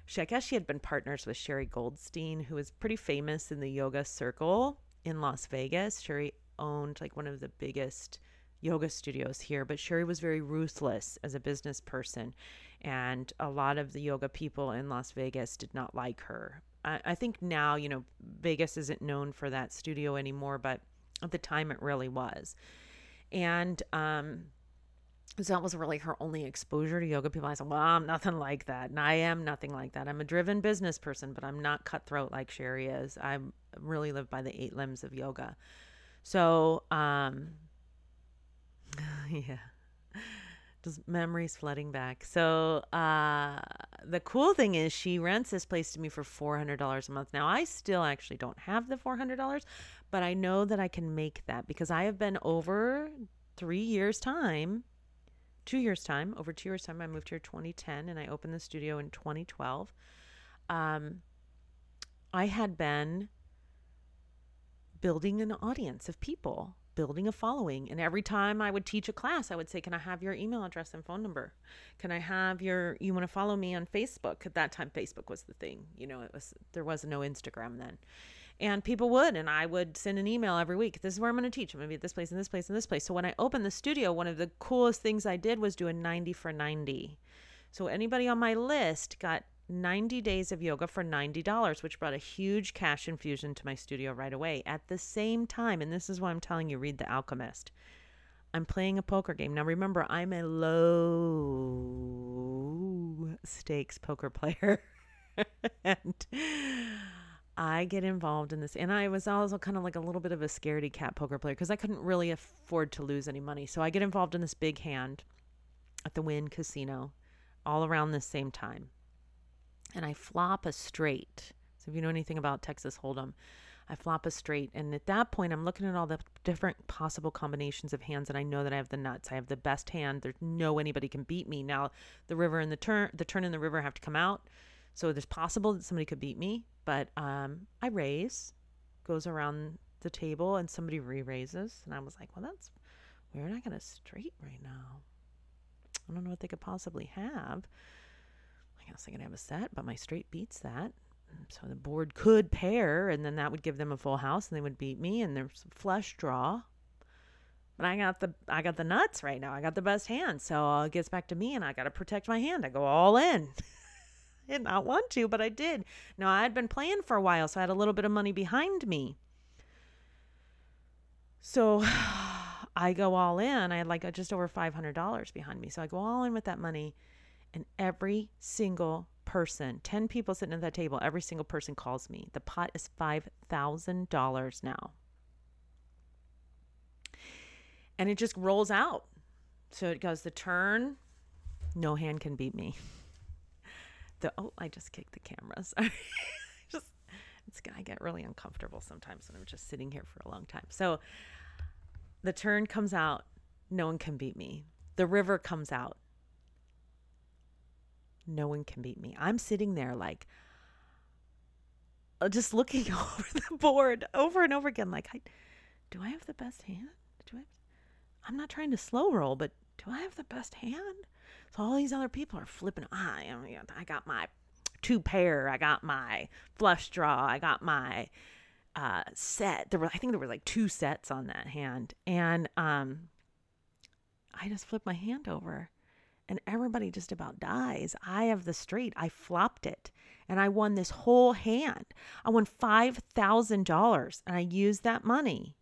she, I guess she had been partners with Sherry Goldstein, who was pretty famous in the yoga circle in Las Vegas. Sherry owned like one of the biggest yoga studios here, but Sherry was very ruthless as a business person. And a lot of the yoga people in Las Vegas did not like her. I, I think now, you know, Vegas isn't known for that studio anymore, but at the time it really was. And, um, so that was really her only exposure to yoga people. I said, Well, I'm nothing like that. And I am nothing like that. I'm a driven business person, but I'm not cutthroat like Sherry is. I really live by the eight limbs of yoga. So, um, yeah. Just memories flooding back. So uh, the cool thing is she rents this place to me for four hundred dollars a month. Now I still actually don't have the four hundred dollars, but I know that I can make that because I have been over three years time, two years time, over two years time. I moved here 2010 and I opened the studio in 2012. Um, I had been building an audience of people building a following. And every time I would teach a class, I would say, Can I have your email address and phone number? Can I have your, you want to follow me on Facebook? At that time, Facebook was the thing. You know, it was, there was no Instagram then. And people would, and I would send an email every week. This is where I'm going to teach. I'm going to be at this place and this place and this place. So when I opened the studio, one of the coolest things I did was do a 90 for 90. So anybody on my list got 90 days of yoga for $90, which brought a huge cash infusion to my studio right away. At the same time, and this is why I'm telling you, read The Alchemist. I'm playing a poker game. Now, remember, I'm a low stakes poker player. and I get involved in this. And I was also kind of like a little bit of a scaredy cat poker player because I couldn't really afford to lose any money. So I get involved in this big hand at the Wynn Casino all around the same time and I flop a straight. So if you know anything about Texas Hold'em, I flop a straight. And at that point, I'm looking at all the different possible combinations of hands, and I know that I have the nuts. I have the best hand. There's no anybody can beat me. Now, the river and the turn, the turn and the river have to come out. So there's possible that somebody could beat me, but um, I raise, goes around the table, and somebody re-raises, and I was like, well, that's we're not gonna straight right now. I don't know what they could possibly have. I guess I can have a set, but my straight beats that. Mm, so the board could pair, and then that would give them a full house, and they would beat me, and there's a flush draw. But I got the I got the nuts right now. I got the best hand, so it gets back to me, and I got to protect my hand. I go all in. I did not want to, but I did. Now I had been playing for a while, so I had a little bit of money behind me. So I go all in. I had like just over five hundred dollars behind me, so I go all in with that money and every single person, 10 people sitting at that table, every single person calls me. The pot is $5,000 now. And it just rolls out. So it goes the turn, no hand can beat me. The oh, I just kicked the camera. Sorry. just it's I get really uncomfortable sometimes when I'm just sitting here for a long time. So the turn comes out, no one can beat me. The river comes out, no one can beat me. I'm sitting there like uh, just looking over the board over and over again like I do I have the best hand? Do I I'm not trying to slow roll, but do I have the best hand? So all these other people are flipping. I I got my two pair. I got my flush draw. I got my uh, set. There were I think there were like two sets on that hand, and um, I just flipped my hand over, and everybody just about dies. I have the straight. I flopped it and I won this whole hand. I won $5,000 and I used that money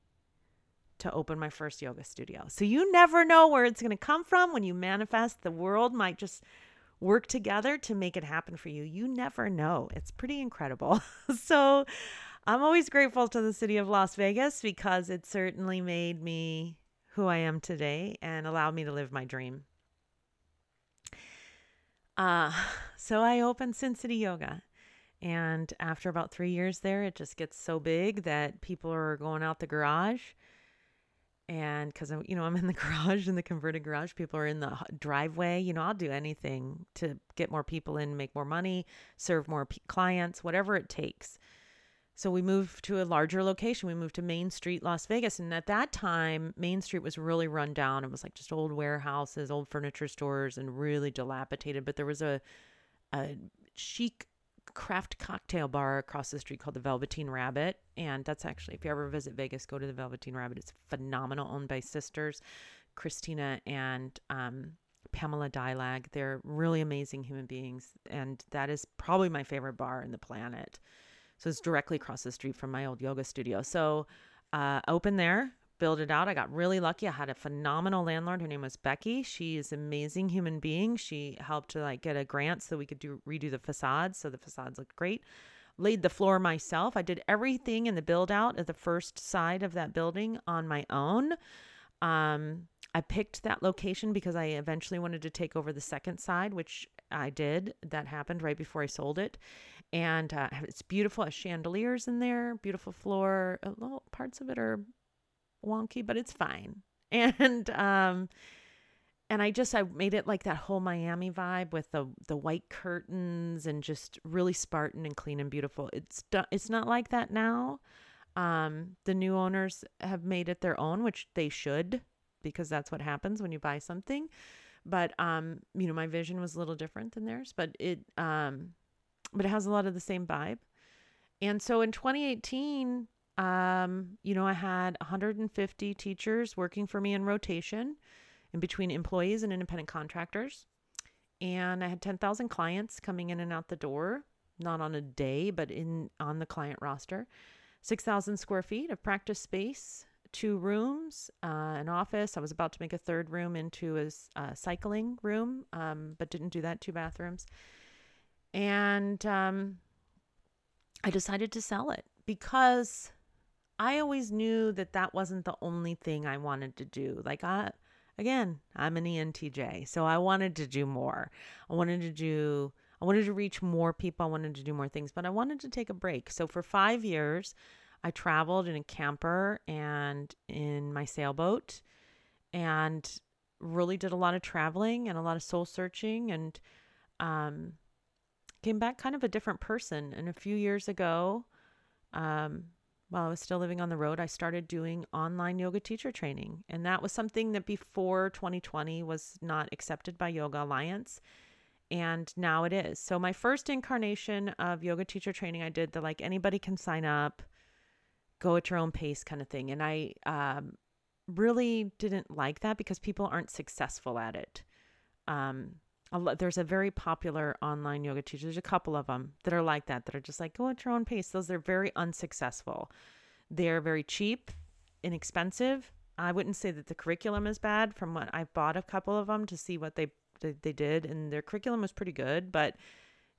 to open my first yoga studio. So you never know where it's going to come from when you manifest. The world might just work together to make it happen for you. You never know. It's pretty incredible. so I'm always grateful to the city of Las Vegas because it certainly made me who I am today and allowed me to live my dream. Uh, so I opened Sin City Yoga. And after about three years there, it just gets so big that people are going out the garage. And because, you know, I'm in the garage, in the converted garage, people are in the driveway. You know, I'll do anything to get more people in, make more money, serve more p- clients, whatever it takes. So we moved to a larger location. We moved to Main Street, Las Vegas. And at that time, Main Street was really run down. It was like just old warehouses, old furniture stores, and really dilapidated. But there was a, a chic craft cocktail bar across the street called the Velveteen Rabbit. And that's actually, if you ever visit Vegas, go to the Velveteen Rabbit. It's phenomenal, owned by sisters, Christina and um, Pamela Dilag. They're really amazing human beings. And that is probably my favorite bar in the planet. So it's directly across the street from my old yoga studio. So uh, open there, build it out. I got really lucky. I had a phenomenal landlord. Her name was Becky. She is an amazing human being. She helped to like get a grant so we could do redo the facades. So the facades looked great. Laid the floor myself. I did everything in the build out of the first side of that building on my own. Um, I picked that location because I eventually wanted to take over the second side, which I did. That happened right before I sold it and uh, it's beautiful. It chandeliers in there, beautiful floor. A little parts of it are wonky, but it's fine. And um, and I just I made it like that whole Miami vibe with the the white curtains and just really Spartan and clean and beautiful. It's it's not like that now. Um, the new owners have made it their own, which they should, because that's what happens when you buy something. But um, you know, my vision was a little different than theirs, but it um but it has a lot of the same vibe. And so in 2018, um, you know, I had 150 teachers working for me in rotation in between employees and independent contractors. And I had 10,000 clients coming in and out the door, not on a day, but in on the client roster. 6,000 square feet of practice space, two rooms, uh, an office. I was about to make a third room into a, cycling room, um, but didn't do that. Two bathrooms. And um, I decided to sell it because I always knew that that wasn't the only thing I wanted to do. Like, I, again, I'm an ENTJ, so I wanted to do more. I wanted to do, I wanted to reach more people. I wanted to do more things, but I wanted to take a break. So for five years, I traveled in a camper and in my sailboat and really did a lot of traveling and a lot of soul searching and um, came back kind of a different person. And a few years ago, um, while I was still living on the road, I started doing online yoga teacher training. And that was something that before 2020 was not accepted by Yoga Alliance. And now it is. So, my first incarnation of yoga teacher training, I did the like anybody can sign up, go at your own pace kind of thing. And I um, really didn't like that because people aren't successful at it. Um, there's a very popular online yoga teacher. There's a couple of them that are like that, that are just like, go at your own pace. Those are very unsuccessful. They're very cheap, inexpensive. I wouldn't say that the curriculum is bad from what I've bought a couple of them to see what they, they, they did. And their curriculum was pretty good, but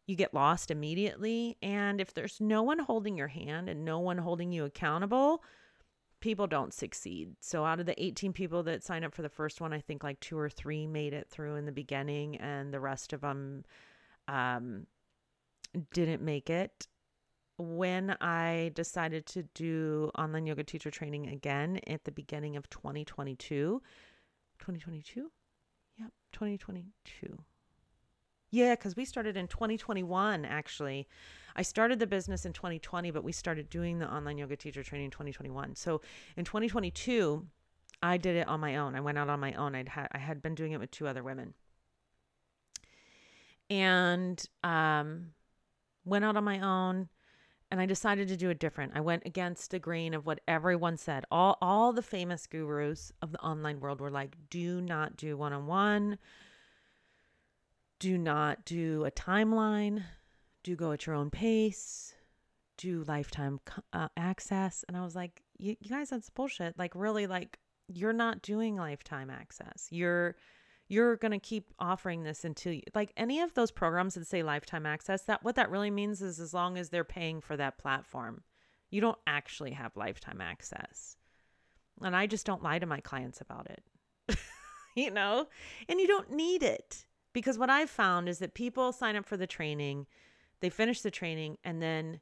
you get lost immediately. And if there's no one holding your hand and no one holding you accountable, people don't succeed. So out of the 18 people that signed up for the first one, I think like two or three made it through in the beginning, and the rest of them um, didn't make it. When I decided to do online yoga teacher training again at the beginning of 2022, 2022? Yep, 2022. Yeah, because we started in 2021 actually. I started the business in 2020, but we started doing the online yoga teacher training in 2021. So in 2022, I did it on my own. I went out on my own. I'd had I had been doing it with two other women, and um, went out on my own. And I decided to do it different. I went against the grain of what everyone said. All all the famous gurus of the online world were like, "Do not do one on one. Do not do a timeline do go at your own pace, do lifetime uh, access. And I was like, you guys, that's bullshit. Like, really, like, you're not doing lifetime access. You're, you're going to keep offering this until you, like any of those programs that say lifetime access that what that really means is as long as they're paying for that platform you don't actually have lifetime access and i just don't lie to my clients about it you know and you don't need it because what i've found is that people sign up for the training they finish the training and then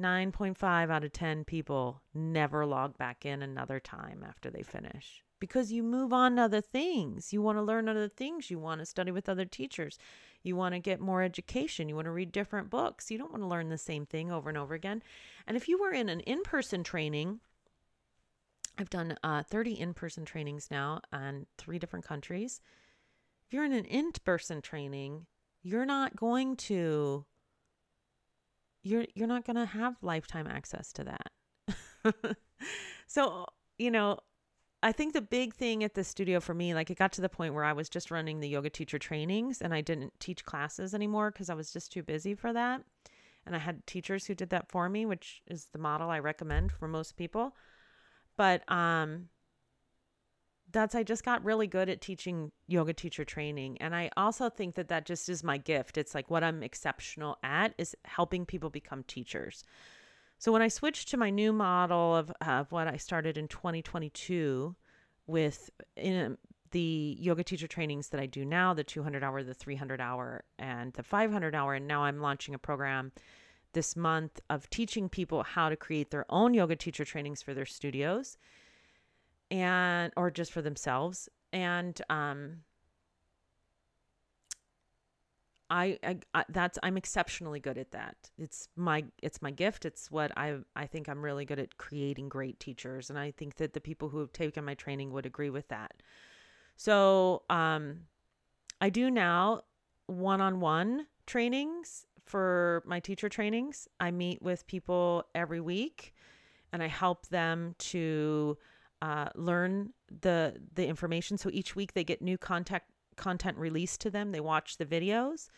9.5 out of 10 people never log back in another time after they finish because you move on to other things. You want to learn other things. You want to study with other teachers. You want to get more education. You want to read different books. You don't want to learn the same thing over and over again. And if you were in an in person training, I've done uh, 30 in person trainings now in three different countries. If you're in an in person training, you're not going to you're you're not going to have lifetime access to that. so, you know, I think the big thing at the studio for me, like it got to the point where I was just running the yoga teacher trainings and I didn't teach classes anymore because I was just too busy for that. And I had teachers who did that for me, which is the model I recommend for most people. But um that's I just got really good at teaching yoga teacher training and I also think that that just is my gift. It's like what I'm exceptional at is helping people become teachers. So when I switched to my new model of, of what I started in 2022 with in the yoga teacher trainings that I do now, the 200 hour, the 300 hour, and the 500 hour, and now I'm launching a program this month of teaching people how to create their own yoga teacher trainings for their studios and or just for themselves and um I, I, I, that's I'm exceptionally good at that. It's my it's my gift. It's what I I think I'm really good at creating great teachers, and I think that the people who have taken my training would agree with that. So um, I do now one-on-one trainings for my teacher trainings. I meet with people every week, and I help them to uh, learn the the information. So each week they get new contact content released to them. They watch the videos.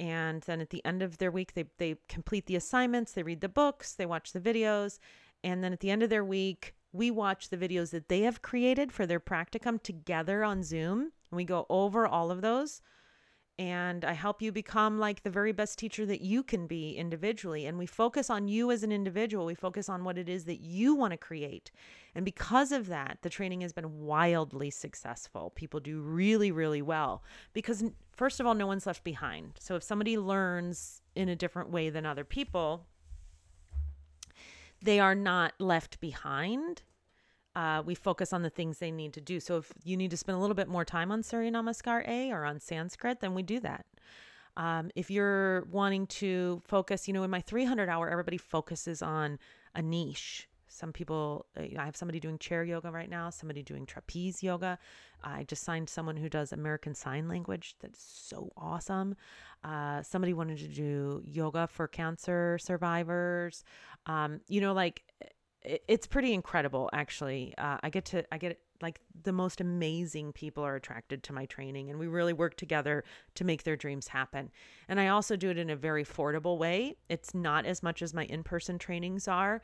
And then at the end of their week, they, they complete the assignments, they read the books, they watch the videos. And then at the end of their week, we watch the videos that they have created for their practicum together on Zoom. And we go over all of those and I help you become like the very best teacher that you can be individually. And we focus on you as an individual. We focus on what it is that you want to create. And because of that, the training has been wildly successful. People do really, really well because, first of all, no one's left behind. So if somebody learns in a different way than other people, they are not left behind uh, we focus on the things they need to do. So if you need to spend a little bit more time on Surya Namaskar A or on Sanskrit, then we do that. Um, if you're wanting to focus, you know, in my 300 hour, everybody focuses on a niche. Some people, uh, I have somebody doing chair yoga right now, somebody doing trapeze yoga. I just signed someone who does American Sign Language. That's so awesome. Uh, somebody wanted to do yoga for cancer survivors. Um, you know, like it's pretty incredible actually. Uh, i get to i get like the most amazing people are attracted to my training and we really work together to make their dreams happen. And i also do it in a very affordable way. It's not as much as my in-person trainings are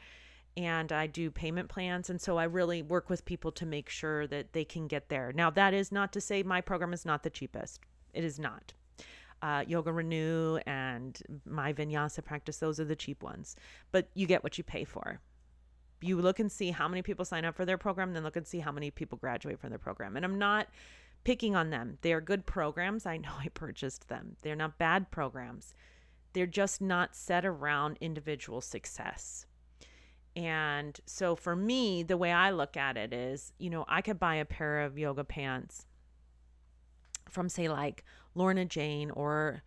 and i do payment plans and so i really work with people to make sure that they can get there. Now that is not to say my program is not the cheapest. It is not. Uh, yoga renew and my vinyasa practice those are the cheap ones. But you get what you pay for you look and see how many people sign up for their program, then look and see how many people graduate from their program. And I'm not picking on them. They are good programs. I know I purchased them. They're not bad programs. They're just not set around individual success. And so for me, the way I look at it is, you know, I could buy a pair of yoga pants from say like Lorna Jane or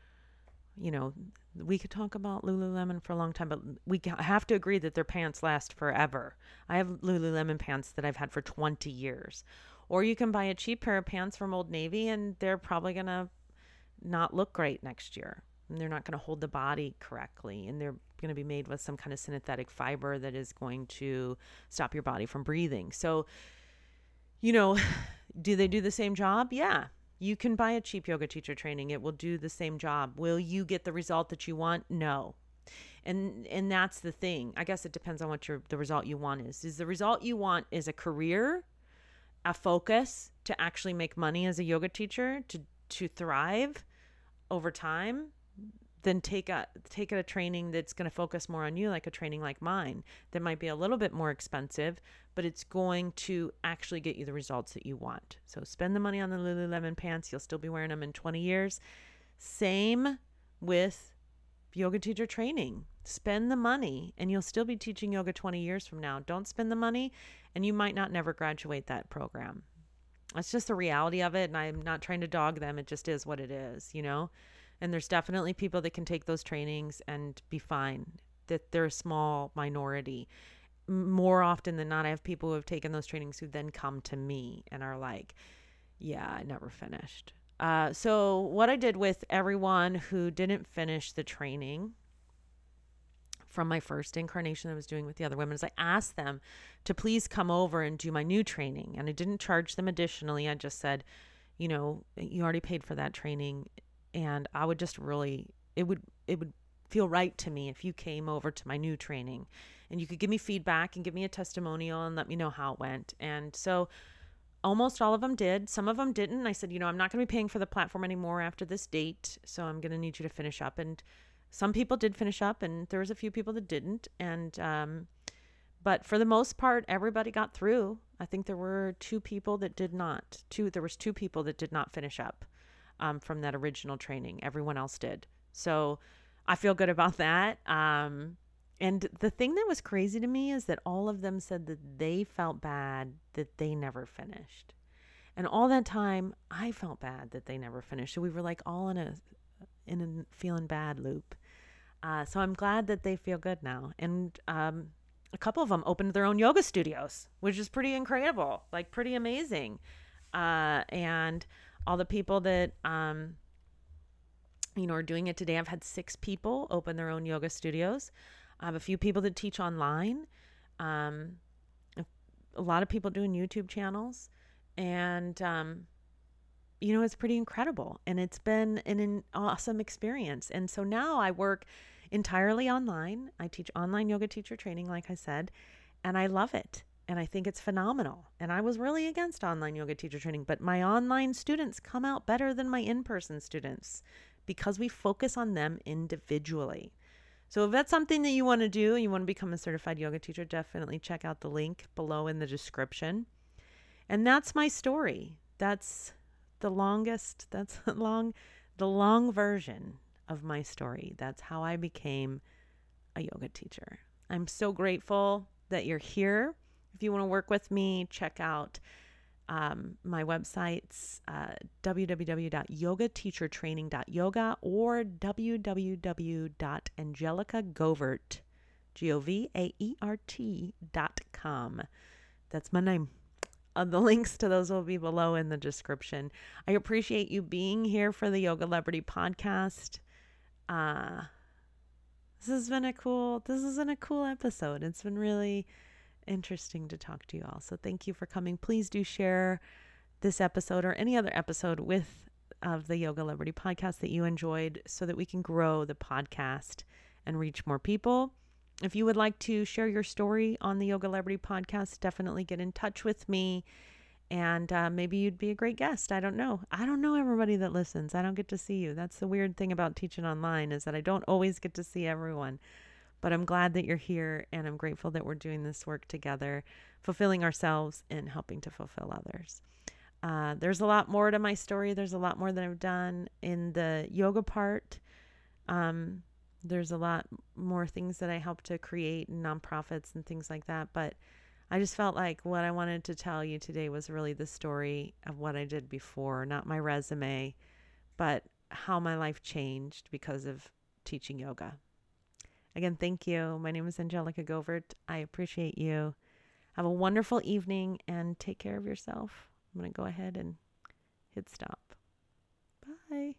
you know, we could talk about Lululemon for a long time, but we have to agree that their pants last forever. I have Lululemon pants that I've had for 20 years. Or you can buy a cheap pair of pants from Old Navy and they're probably going to not look great next year. And they're not going to hold the body correctly. And they're going to be made with some kind of synthetic fiber that is going to stop your body from breathing. So, you know, do they do the same job? Yeah. You can buy a cheap yoga teacher training, it will do the same job. Will you get the result that you want? No. and and that's the thing i guess it depends on what your the result you want is is the result you want is a career a focus to actually make money as a yoga teacher to to thrive over time then take a take a training that's going to focus more on you like a training like mine that might be a little bit more expensive but it's going to actually get you the results that you want. So spend the money on the lululemon pants. You'll still be wearing them in 20 years. Same with yoga teacher training. Spend the money and you'll still be teaching yoga 20 years from now. Don't spend the money and you might not never graduate that program. That's just the reality of it and i'm not trying to dog them. It just is what it is you know and there's definitely people that can take those trainings and be fine that they're a small minority more often than not i have people who have taken those trainings who then come to me and are like yeah i never finished uh, so what i did with everyone who didn't finish the training from my first incarnation I was doing with the other women is I asked them to please come over and do my new training. And I didn't charge them additionally. I just said, you know, you already paid for that training. And I would just really, it would, it would feel right to me if you came over to my new training and you could give me feedback and give me a testimonial and let me know how it went. And so almost all of them did. Some of them didn't. I said, you know, I'm not going to be paying for the platform anymore after this date. So I'm going to need you to finish up. And some people did finish up and there was a few people that didn't and um, but for the most part everybody got through i think there were two people that did not two there was two people that did not finish up um, from that original training everyone else did so i feel good about that um, and the thing that was crazy to me is that all of them said that they felt bad that they never finished and all that time i felt bad that they never finished so we were like all in a in a feeling bad loop. Uh, so I'm glad that they feel good now. And um, a couple of them opened their own yoga studios, which is pretty incredible, like pretty amazing. Uh, and all the people that, um, you know, are doing it today, I've had six people open their own yoga studios. I have a few people that teach online. Um, a lot of people doing YouTube channels. And, um, you know, it's pretty incredible. And it's been an, an awesome experience. And so now I work entirely online. I teach online yoga teacher training, like I said, and I love it. And I think it's phenomenal. And I was really against online yoga teacher training, but my online students come out better than my in person students because we focus on them individually. So if that's something that you want to do, you want to become a certified yoga teacher, definitely check out the link below in the description. And that's my story. That's the longest, that's long, the long version of my story. That's how I became a yoga teacher. I'm so grateful that you're here. If you want to work with me, check out um, my websites uh, www.yogateachertraining.yoga or www.angelicagovaert, G O V A R T dot com. That's my name. Uh, the links to those will be below in the description. I appreciate you being here for the Yogalebrity podcast. Uh, this has been a cool. This has been a cool episode. It's been really interesting to talk to you all. So thank you for coming. Please do share this episode or any other episode with of the Yogalebrity podcast that you enjoyed, so that we can grow the podcast and reach more people. If you would like to share your story on the Yogalebrity podcast, definitely get in touch with me and uh, maybe you'd be a great guest. I don't know. I don't know everybody that listens. I don't get to see you. That's the weird thing about teaching online is that I don't always get to see everyone. But I'm glad that you're here and I'm grateful that we're doing this work together, fulfilling ourselves and helping to fulfill others. Uh, there's a lot more to my story. There's a lot more that I've done in the yoga part. Um, there's a lot more things that I help to create and nonprofits and things like that. But I just felt like what I wanted to tell you today was really the story of what I did before, not my resume, but how my life changed because of teaching yoga. Again, thank you. My name is Angelica Govaert. I appreciate you. Have a wonderful evening and take care of yourself. I'm going to go ahead and hit stop. Bye.